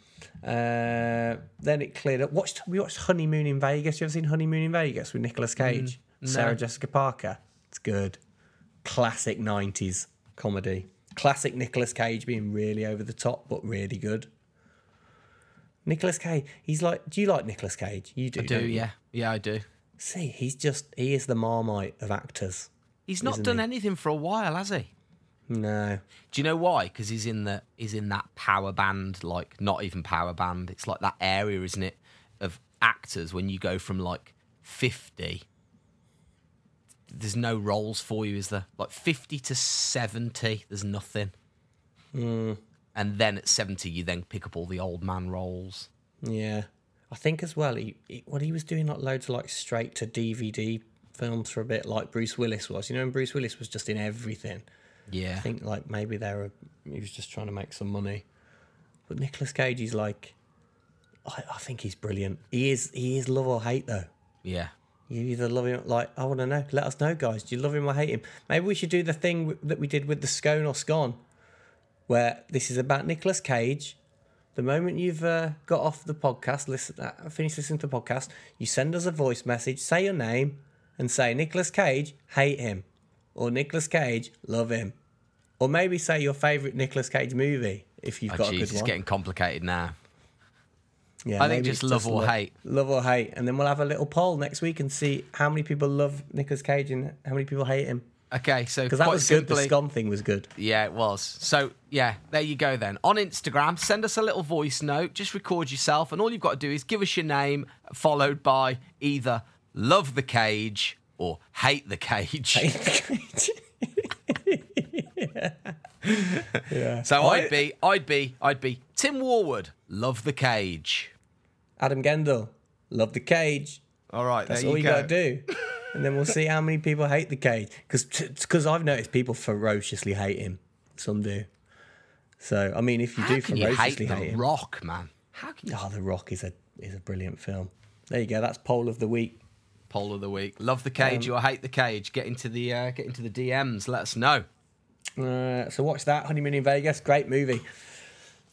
Uh, then it cleared up. Watched we watched Honeymoon in Vegas. You ever seen Honeymoon in Vegas with Nicolas Cage, Sarah Jessica Parker? It's good. Classic nineties comedy. Classic Nicolas Cage being really over the top, but really good. Nicolas Cage, he's like. Do you like Nicolas Cage? You do. I do, yeah. Yeah, I do. See, he's just he is the marmite of actors. He's not done he? anything for a while, has he? No. Do you know why? Because he's in the he's in that power band, like not even power band. It's like that area, isn't it, of actors when you go from like fifty. There's no roles for you, is there? Like fifty to seventy, there's nothing. Hmm. And then at seventy, you then pick up all the old man roles. Yeah. I think as well, he, he what he was doing like loads of like straight to DVD films for a bit, like Bruce Willis was. You know, and Bruce Willis was just in everything. Yeah, I think like maybe they were he was just trying to make some money. But Nicolas Cage, is like, I, I think he's brilliant. He is he is love or hate though. yeah. You either love him, like I want to know. Let us know, guys. Do you love him or hate him? Maybe we should do the thing w- that we did with the scone or scone, where this is about Nicolas Cage. The moment you've uh, got off the podcast, listen, uh, finish listening to the podcast, you send us a voice message, say your name, and say Nicolas Cage, hate him, or Nicolas Cage, love him, or maybe say your favorite Nicolas Cage movie if you've Oh, got a jeez, good it's getting complicated now. Yeah, I think just love or hate. Love or hate, and then we'll have a little poll next week and see how many people love Nicolas Cage and how many people hate him. Okay, so Because that was simply, good. The scum thing was good. Yeah, it was. So, yeah, there you go then. On Instagram, send us a little voice note. Just record yourself, and all you've got to do is give us your name, followed by either love the cage or hate the cage. So I- I'd be, I'd be, I'd be Tim Warwood, love the cage. Adam Gendle, love the cage. All right, That's all you go. got to do. And then we'll see how many people hate the cage. Because because I've noticed people ferociously hate him. Some do. So I mean, if you How do can you hate ferociously the hate, him, Rock, man? How can you oh, The Rock is a is a brilliant film. There you go. That's poll of the week. poll of the week? Love the cage Um, or hate the cage? Get into the, uh, get into the DMs. Let us know. Uh, so watch that honeymoon in Vegas. Great movie.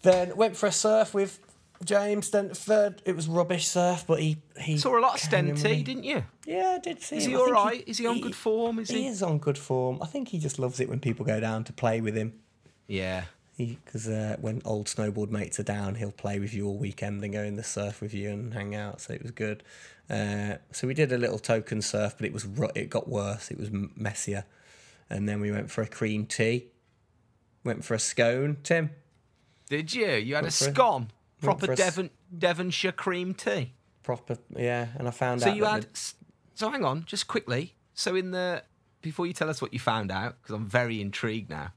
Then went for a surf with James Stenford. It was rubbish surf, but he he Saw a lot of came in with Stenty, didn't you? Yeah, I did see. Is him. he all right? Is he on good form? Is he he? is on good form. I think he just loves it when people go down to play with him. Yeah. Because uh, when old snowboard mates are down, he'll play with you all weekend and go in the surf with you and hang out. So it was good. Uh, so we did a little token surf, but it was it got worse. It was messier. And then we went for a cream tea. Went for a scone, Tim. Did you? You had a Went a- scone, proper a s- Devon Devonshire cream tea. Proper, yeah. And I found So out. So you had. the- So hang on, just quickly. So in the before you tell us what you found out, because I'm very intrigued now.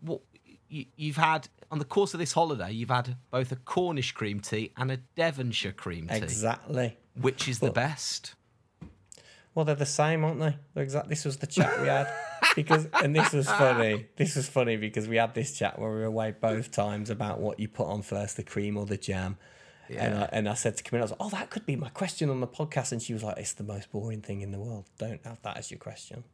What you, you've had on the course of this holiday, you've had both a Cornish cream tea and a Devonshire cream tea. exactly. Which is the best? Well, they're the same, aren't they? They're exact. This was the chat we had because, and this was funny. This was funny because we had this chat where we were away both times about what you put on first, the cream or the jam. And, I, and I said to Camilla, I was like, "Oh, that could be my question on the podcast," and she was like, "It's the most boring thing in the world. Don't have that as your question.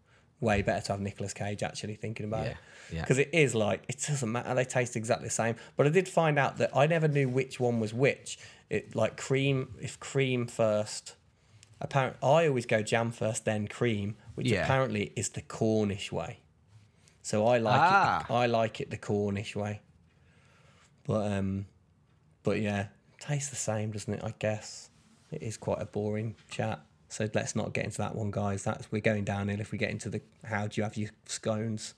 Way better to have Nicolas Cage actually thinking about it Yeah, yeah. because it is like it doesn't matter. They taste exactly the same. But I did find out that I never knew which one was which. It like cream if cream first. Apparently, I always go jam first, then cream, which Yeah. apparently is the Cornish way. So I like Ah. it. I like it the Cornish way. But um, but yeah, tastes the same, doesn't it? I guess it is quite a boring chat. So let's not get into that one, guys. That's we're going downhill if we get into the how do you have your scones.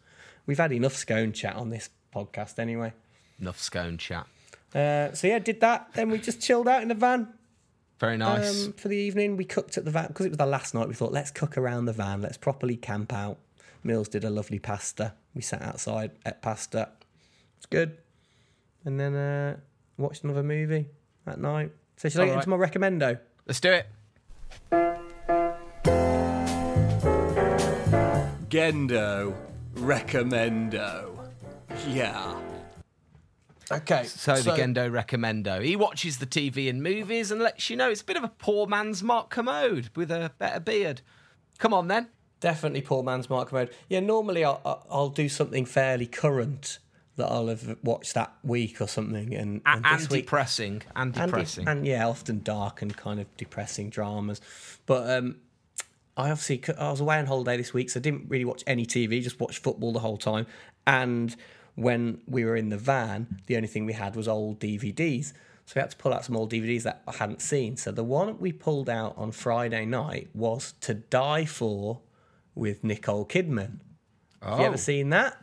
We've had enough scone chat on this podcast anyway. Enough scone chat. Uh, so yeah, did that. Then we just chilled out in the van Very nice. um, for the evening. We cooked at the van because it was the last night. We thought let's cook around the van. Let's properly camp out. Mills did a lovely pasta. We sat outside, ate pasta. It's good. And then uh, watched another movie that night. So should I get All into my recommendo? Let's do it. Gendo recommendo. Yeah. Okay. So, the Gendo Recommendo. He watches the TV and movies and lets you know it's a bit of a poor man's Mark Kermode with a better beard. Come on then. Definitely poor man's Mark mode. Yeah, normally I'll, I'll- do something fairly current that I'll have watched that week or something. And, and And week, depressing. And and, depressing. and yeah, often dark and kind of depressing dramas. But um, I obviously I was away on holiday this week, so I didn't really watch any TV. Just watched football the whole time. And when we were in the van, the only thing we had was old DVDs. So we had to pull out some old DVDs that I hadn't seen. So the one we pulled out on Friday night was To Die For with Nicole Kidman. Have you Oh. ever seen that?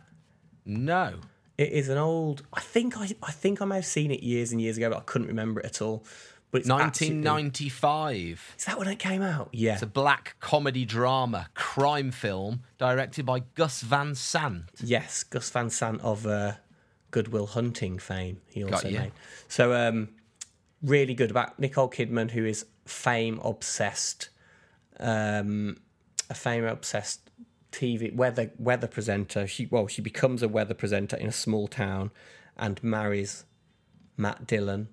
No. It is an old. I think I I think I may have seen it years and years ago, but I couldn't remember it at all. But it's absolutely- 1995. Is that when it came out? Yeah. It's a black comedy drama crime film directed by Gus Van Sant. Yes, Gus Van Sant of uh, Good Will Hunting fame. He also made. So um, really good about Nicole Kidman, who is fame obsessed, um, a fame obsessed TV weather weather presenter. She well, she becomes a weather presenter in a small town, and marries Matt Dillon.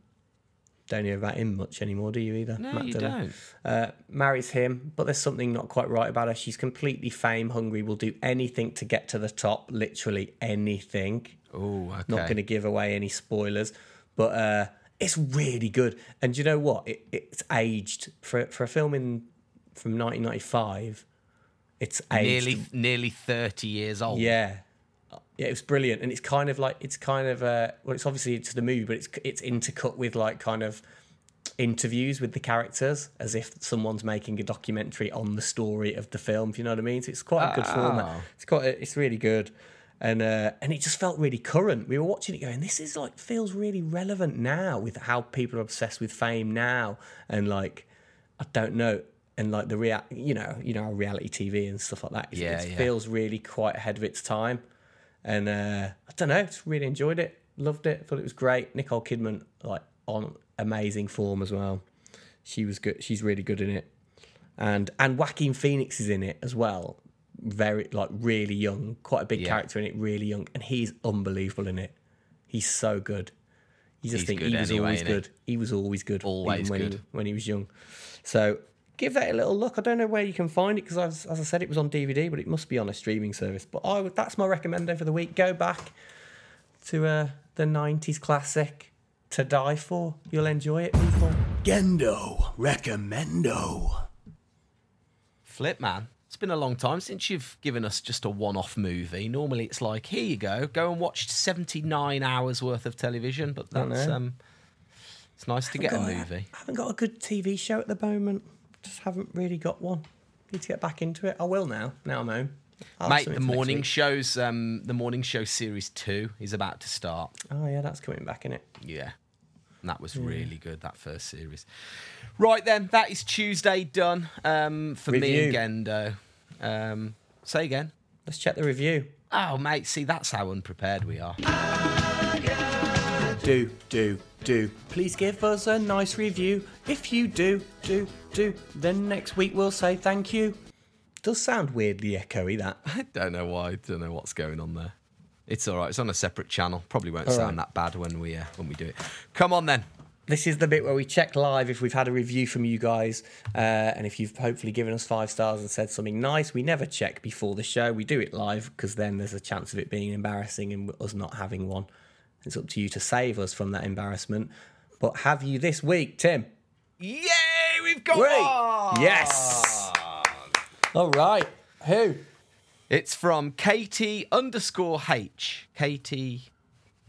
Don't hear about him much anymore, do you either? No, Matt you don't. Uh, marries him, but there's something not quite right about her. She's completely fame hungry. Will do anything to get to the top. Literally anything. Oh, okay. Not going to give away any spoilers, but uh, it's really good. And you know what? It, it's aged for for a film in from 1995. It's aged. nearly nearly 30 years old. Yeah, yeah, it was brilliant, and it's kind of like it's kind of uh, well, it's obviously it's the movie, but it's it's intercut with like kind of interviews with the characters as if someone's making a documentary on the story of the film. If you know what I mean? So it's quite a good format. Oh. It's quite a, it's really good. And uh, and it just felt really current. We were watching it going, this is like feels really relevant now with how people are obsessed with fame now, and like I don't know, and like the real, you know, you know, reality TV and stuff like that. is- Yeah, it yeah. feels really quite ahead of its time. And uh, I don't know, just really enjoyed it, loved it, thought it was great. Nicole Kidman, like on amazing form as well. She was good. She's really good in it, and and Joaquin Phoenix is in it as well. Very like really young, quite a big Yeah. character in it, really young, and he's unbelievable in it. He's so good. You just He's think he was anyway, always isn't he? good. He was always good, Always even when good. He, when he was young. So give that a little look. I don't know where you can find it because, as, as I said, it was on DVD, but it must be on a streaming service. But I would, that's my recommendo for the week. Go back to uh, the '90s classic "To Die For." You'll enjoy it, people. Gendo recommendo. Flip, man. It's been a long time since you've given us just a one off movie. Normally it's like, here you go, go and watch 79 hours worth of television, but that's um it's nice to get a movie. I haven't got a good TV show at the moment. Just haven't really got one. Need to get back into it. I will now. Now I'm home. I'll Mate, the something for next morning shows um the morning show series 2 is about to start. Oh yeah, that's coming back in it. Yeah. And that was really good, that first series. Right then, that is Tuesday done um, for me Review. and Gendo. Um, say again. Let's check the review. Oh, mate, see, that's how unprepared we are. do, do, do. Please give us a nice review. If you do, do, do, then next week we'll say thank you. Does sound weirdly echoey that. I don't know why. I Don't know what's going on there. It's all right. It's on a separate channel. Probably won't All sound right. that bad when we uh, when we do it. Come on then. This is the bit where we check live if we've had a review from you guys, uh, and if you've hopefully given us five stars and said something nice. We never check before the show. We do it live because then there's a chance of it being embarrassing and us not having one. It's up to you to save us from that embarrassment. But have you this week, Tim? Yay! We've got Great. one! Yes. All right. Who? It's from Katie underscore H. Katie.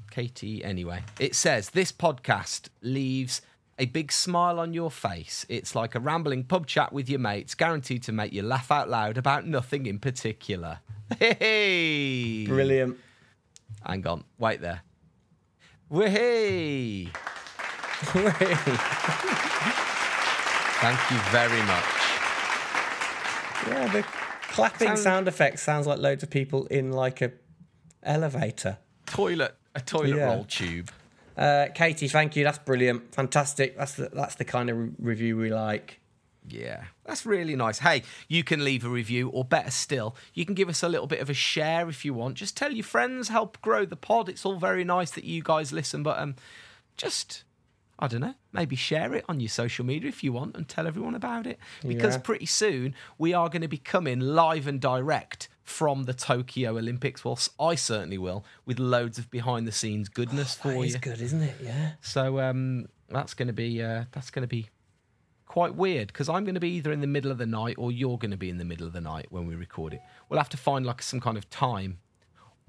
Katie. Anyway, it says this podcast leaves a big smile on your face. It's like a rambling pub chat with your mates, guaranteed to make you laugh out loud about nothing in particular. Hey! Brilliant. Hang on, wait there. Wahey! Thank you very much. Yeah, the clapping Sound- sound effects sounds like loads of people in like a elevator. Toilet, a toilet Yeah. roll tube. Uh, Katie, thank you. That's brilliant, fantastic. That's the, that's the kind of re- review we like. Yeah, that's really nice. Hey, you can leave a review, or better still, you can give us a little bit of a share if you want. Just tell your friends, help grow the pod. It's all very nice that you guys listen, but um, just I don't know, maybe share it on your social media if you want, and tell everyone about it. Because Yeah. pretty soon we are going to be coming live and direct from the Tokyo Olympics. Well, I certainly will, with loads of behind the scenes goodness for That is you. good, isn't it? Yeah. So um, that's going to be uh, that's going to be quite weird because I'm going to be either in the middle of the night or you're going to be in the middle of the night when we record it. We'll have to find like some kind of time,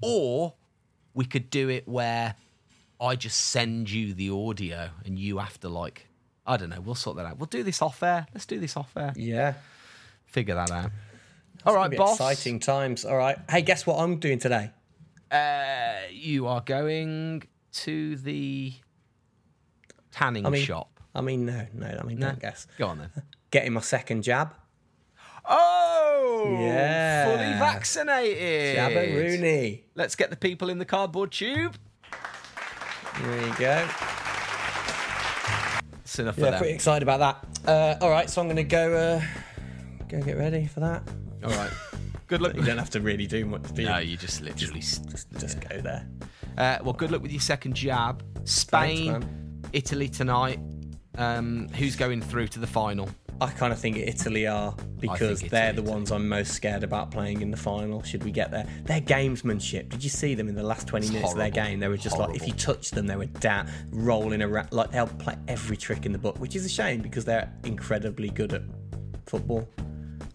or we could do it where I just send you the audio and you have to like I don't know. We'll sort that out. We'll do this off air. Let's do this off air. Yeah. Figure that out. All right, boss. Exciting times. All right. Hey, guess what I'm doing today? Uh, you are going to the tanning I mean, shop. I mean, no, no. I mean, No? don't guess. Go on then. Getting my second jab. Oh, Yeah. fully vaccinated. Jab Rooney. Let's get the people in the cardboard tube. There you go. It's enough Yeah, for them. pretty excited about that. Uh, all right, so I'm going to go uh, go get ready for that. All right. Good luck. You don't have to really do much, do you? No, you just literally. s- just, just go there. Uh, well, good luck with your second jab. Spain, man. Italy tonight. Um, who's going through to the final? I kind of think Italy are because they're the ones I'm most scared about playing in the final. Should we get there? Their gamesmanship. Did you see them in the last 20 It's minutes of their game? They were just like, if you touch them, they were down, rolling around. Like they'll play every trick in the book, which is a shame because they're incredibly good at football.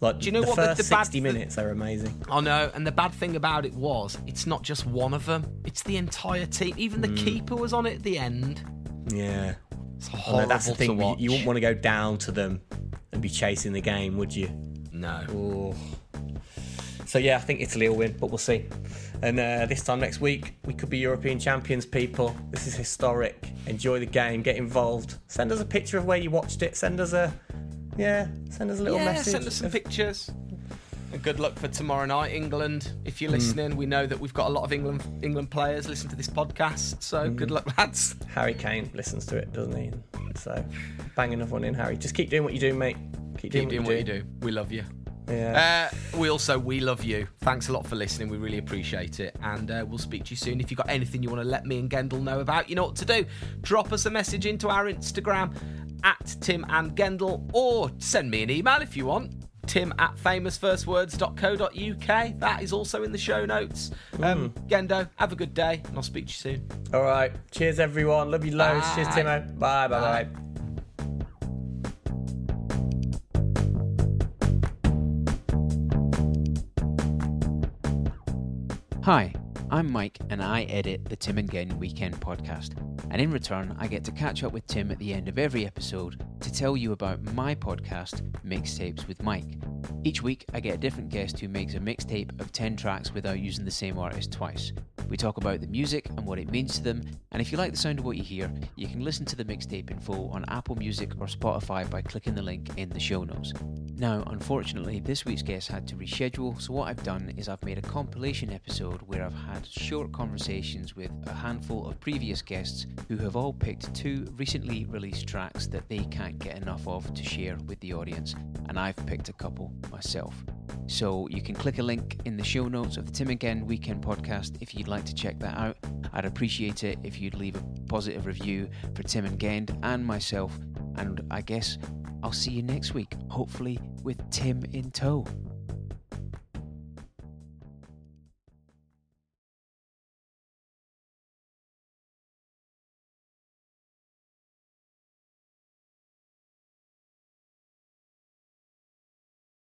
Like Do you know the what the- first the bad- 60 minutes, they're amazing. I know, and the bad thing about it was, it's not just one of them; it's the entire team. Even the keeper was on it at the end. Yeah. It's know, that's the thing. You, you wouldn't want to go down to them and be chasing the game, would you? No. Oh. So yeah, I think Italy will win, but we'll see. And uh, this time next week, we could be European champions, people. This is historic. Enjoy the game. Get involved. Send us a picture of where you watched it. Send us a yeah. Send us a little yeah, message. send us some of- pictures. And good luck for tomorrow night, England. If Hmm. you're listening, we know that we've got a lot of England England players listen to this podcast. So Hmm. good luck, lads. Harry Kane listens to it, doesn't he? So bang another one in, Harry. Just keep doing what you do, mate. Keep, Keep doing what you do. We love you. Yeah. Uh, we also we love you. Thanks a lot for listening. We really appreciate it, and uh, we'll speak to you soon. If you've got anything you want to let me and Gendle know about, you know what to do. Drop us a message into our Instagram at Tim and Gendle, or send me an email if you want. Tim at famousfirstwords.co.uk. That is also in the show notes. Um, Gendo, have a good day, and I'll speak to you soon. All right. Cheers, everyone. Love you loads. Cheers, Bye. Timo. Bye. Bye. Bye. Hi, I'm Mike and I edit the Tim and Gen Weekend podcast. And in return, I get to catch up with Tim at the end of every episode to tell you about my podcast, Mixtapes with Mike. Each week, I get a different guest who makes a mixtape of 10 tracks without using the same artist twice. We talk about the music and what it means to them, and if you like the sound of what you hear, you can listen to the mixtape in full on Apple Music or Spotify by clicking the link in the show notes. Now, unfortunately, this week's guest had to reschedule, so what I've done is I've made a compilation episode where I've had short conversations with a handful of previous guests who have all picked two recently released tracks that they can't get enough of to share with the audience, and I've picked a couple myself. So you can click a link in the show notes of the Tim Again Weekend podcast if you'd like to check that out. I'd appreciate it if you'd leave a positive review for Tim and Gend and myself, and I guess I'll see you next week, hopefully with Tim in tow.